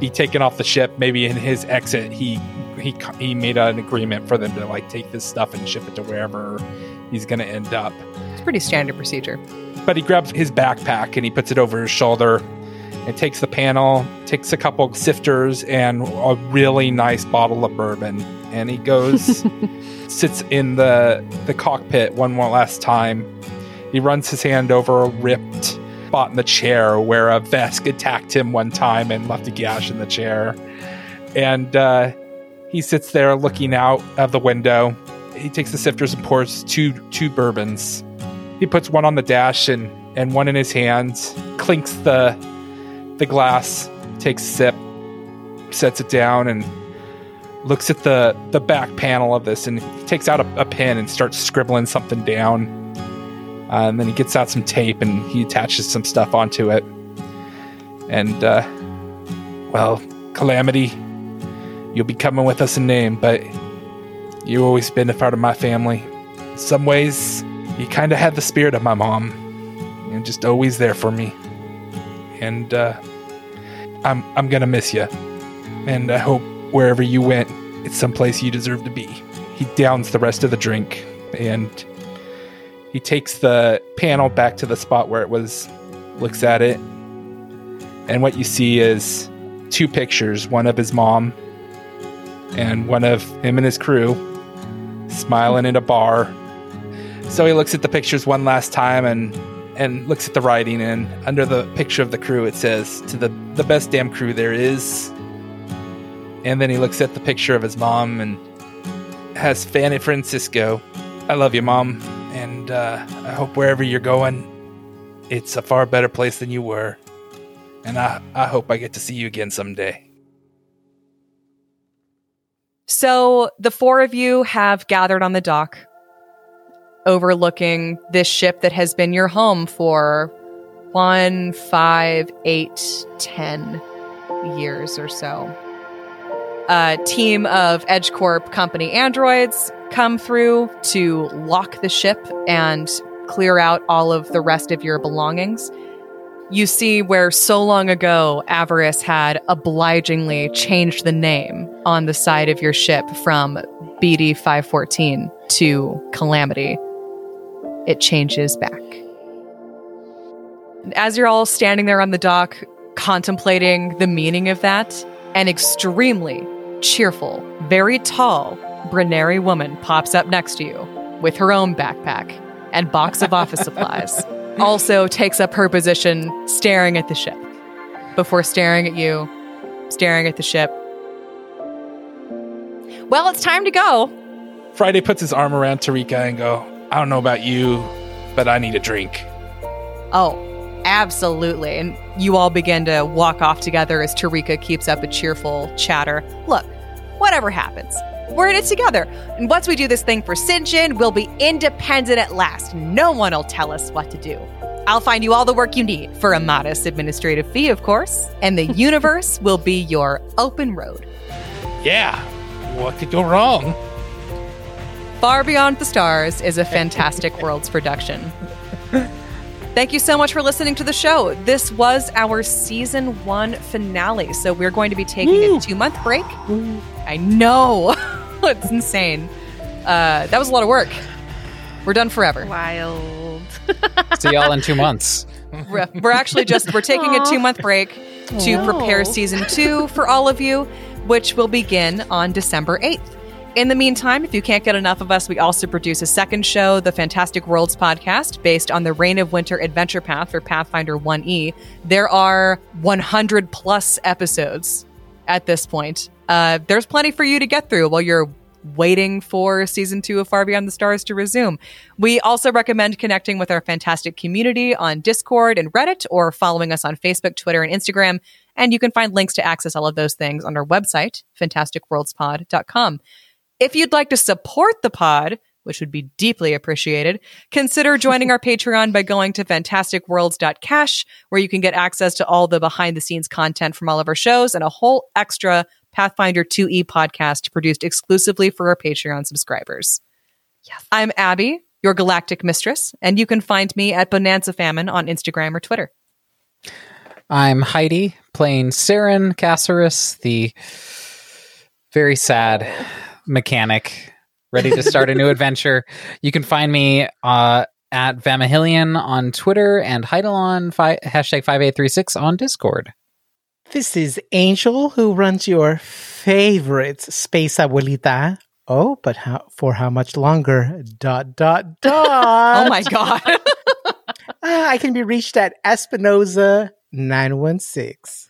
be taken off the ship. Maybe in his exit, he he he made an agreement for them to like take this stuff and ship it to wherever he's going to end up. it's pretty standard procedure. But he grabs his backpack and he puts it over his shoulder and takes the panel, takes a couple sifters and a really nice bottle of bourbon, and he goes sits in the the cockpit one more last time. He runs his hand over a ripped spot in the chair where a Vesk attacked him one time and left a gash in the chair. And uh, he sits there looking out of the window. He takes the sifters and pours two two bourbons. He puts one on the dash and, and one in his hands, clinks the the glass, takes a sip, sets it down, and looks at the the back panel of this and takes out a, a pen and starts scribbling something down. Uh, and then he gets out some tape and he attaches some stuff onto it. And uh, well, Calamity, you'll be coming with us in name, but you've always been a part of my family. In some ways, you kind of had the spirit of my mom, and just always there for me. And uh, I'm I'm gonna miss you, and I hope wherever you went, it's someplace you deserve to be. He downs the rest of the drink, and he takes the panel back to the spot where it was, looks at it, and what you see is two pictures: one of his mom, and one of him and his crew, smiling in a bar. So he looks at the pictures one last time and and looks at the writing and under the picture of the crew it says to the the best damn crew there is. And then he looks at the picture of his mom and has Fanny Francisco. I love you, mom, and uh, I hope wherever you're going, it's a far better place than you were. And I, I hope I get to see you again someday. So the four of you have gathered on the dock, overlooking this ship that has been your home for one, five, eight, ten years or so. A team of EdgeCorp company androids come through to lock the ship and clear out all of the rest of your belongings. You see where so long ago Avarice had obligingly changed the name on the side of your ship from BD 514 to Calamity. It changes back. As you're all standing there on the dock, contemplating the meaning of that, an extremely cheerful, very tall Brenneri woman pops up next to you with her own backpack and box of office supplies. Also takes up her position staring at the ship. Before staring at you, staring at the ship. Well, it's time to go. Friday puts his arm around Tarika and go, I don't know about you, but I need a drink. Oh, absolutely. And you all begin to walk off together as Tarika keeps up a cheerful chatter. Look, whatever happens, we're in it together. And once we do this thing for Sinjin, we'll be independent at last. No one will tell us what to do. I'll find you all the work you need for a modest administrative fee, of course, and the universe will be your open road. Yeah, what could go wrong? Far Beyond the Stars is a fantastic worlds production. Thank you so much for listening to the show. This was our season one finale. So we're going to be taking Woo. a two month break. I know. it's insane. Uh, that was a lot of work. We're done forever. Wild. See y'all in two months. We're, we're actually just we're taking a two month break to Aw. prepare season two for all of you, which will begin on December eighth. In the meantime, if you can't get enough of us, we also produce a second show, the Fantastic Worlds podcast, based on the Reign of Winter adventure path for Pathfinder 1E. There are 100 plus episodes at this point. Uh, there's plenty for you to get through while you're waiting for season two of Far Beyond the Stars to resume. We also recommend connecting with our fantastic community on Discord and Reddit or following us on Facebook, Twitter, and Instagram. And you can find links to access all of those things on our website, fantasticworldspod.com. If you'd like to support the pod, which would be deeply appreciated, consider joining our Patreon by going to fantasticworlds.cash, where you can get access to all the behind the scenes content from all of our shows and a whole extra Pathfinder 2E podcast produced exclusively for our Patreon subscribers. Yes. I'm Abby, your galactic mistress, and you can find me at Bonanza Famine on Instagram or Twitter. I'm Heidi, playing Saren Caceres, the very sad mechanic, ready to start a new adventure. You can find me uh, at Vamahillion on Twitter and Heidelon fi- hashtag 5836 on Discord. This is Angel who runs your favorite space abuelita. Oh, but how for how much longer? Dot dot dot. Oh my God. Ah, I can be reached at Espinoza nine one six.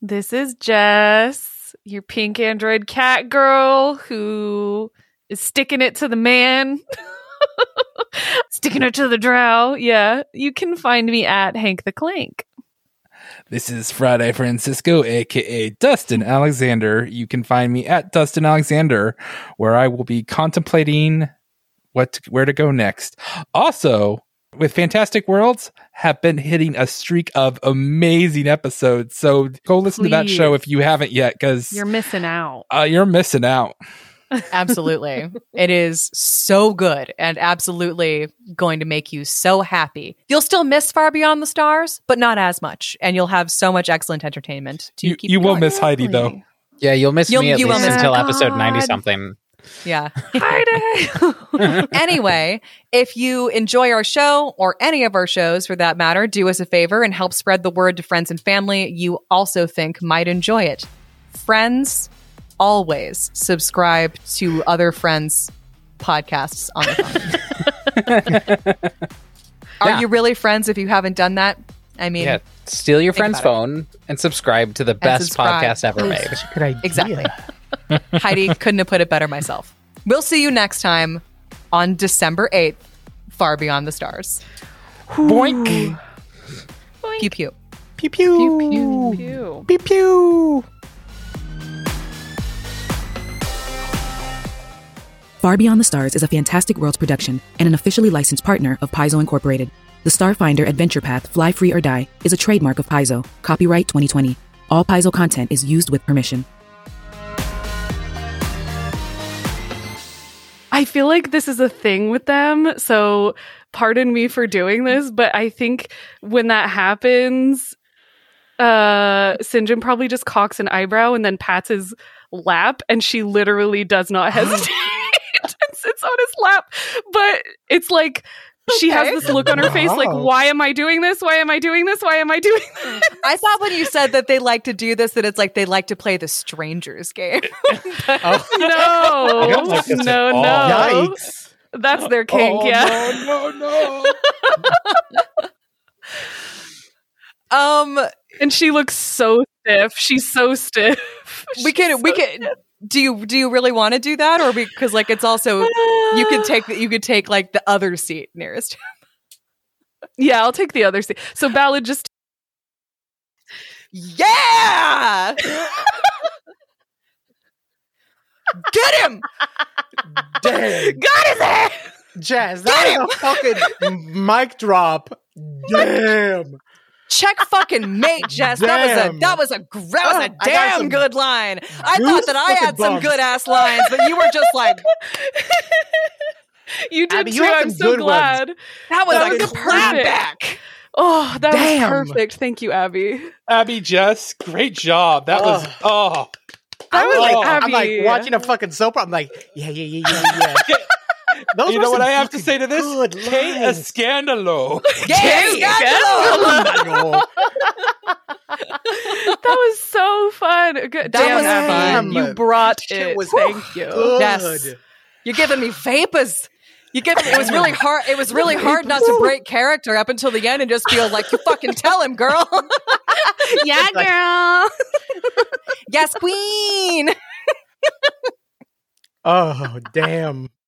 This is Jess, your pink android cat girl who is sticking it to the man. sticking it to the drow. Yeah. You can find me at Hank the Clank. This is Friday Francisco, aka Dustin Alexander. You can find me at Dustin Alexander, where I will be contemplating what to, where to go next. Also, with Fantastic Worlds, have been hitting a streak of amazing episodes. So go listen to that show if you haven't yet, because You're missing out. uh, you're missing out. absolutely. It is so good and absolutely going to make you so happy. You'll still miss Far Beyond the Stars, but not as much. And you'll have so much excellent entertainment to You, keep you will miss Heidi though. Yeah, you'll miss You'll- me at you will least miss until me. episode 90 something. Yeah. Heidi. anyway, if you enjoy our show or any of our shows for that matter, do us a favor and help spread the word to friends and family you also think might enjoy it. Friends, always subscribe to other friends' podcasts on the phone. Are Yeah. you really friends if you haven't done that? I mean, Yeah, steal your friend's about it. phone and subscribe to the best subscribe. podcast ever made. Such a good idea. Exactly. Heidi couldn't have put it better myself. We'll see you next time on December 8th, Far Beyond the Stars. Boink. Pew pew. Pew pew Pew, pew. pew pew. Far Beyond the Stars is a Fantastic Worlds production and an officially licensed partner of Paizo Incorporated. The Starfinder Adventure Path Fly Free or Die is a trademark of Paizo. Copyright 2020. All Paizo content is used with permission. I feel like this is a thing with them. So pardon me for doing this, but I think when that happens, uh Sinjin probably just cocks an eyebrow and then pats his lap and she literally does not hesitate and sits on his lap. But it's like she has this look on her face like, why am I doing this? Why am I doing this? Why am I doing this? I thought when you said that they like to do this, that it's like they like to play the strangers game. Oh, No, like no, no. yikes! That's their kink, oh, yeah. No, no, no. um, And she looks so stiff. She's so stiff. we can we can. Do you do you really want to do that, or because like it's also you could uh. take the, you could take like the other seat nearest. Yeah, I'll take the other seat. So Ballad just Yeah, get him. Damn, got his ass. Jazz, that was a fucking mic drop. Damn. Check fucking mate, Jess. That was a that was a that was Oh, a ah, I damn some good line. I thought that I fucking had some bumps. good ass lines, but you were just like You did Abby, you too. had I'm some so good ones. glad. that was That a was good perfect. clapback. Oh, that Damn. was perfect. Thank you, Abby. Abby, Jess, great job. That was oh. That was like, like I'm like watching a fucking soap. opera. I'm like, yeah, yeah, yeah, yeah, yeah. Those you know what I have to say to this? good Kate a lines. scandalo. Yes, Scandalo. that was so fun. Good. That Damn, was Abby. fun. You brought Shit it. was Thank you. Good. Yes. You're giving me vapors. You give it was really hard. It was really hard not to break character up until the end and just feel like you fucking tell him, girl. yeah, girl. yes, queen. Oh, damn.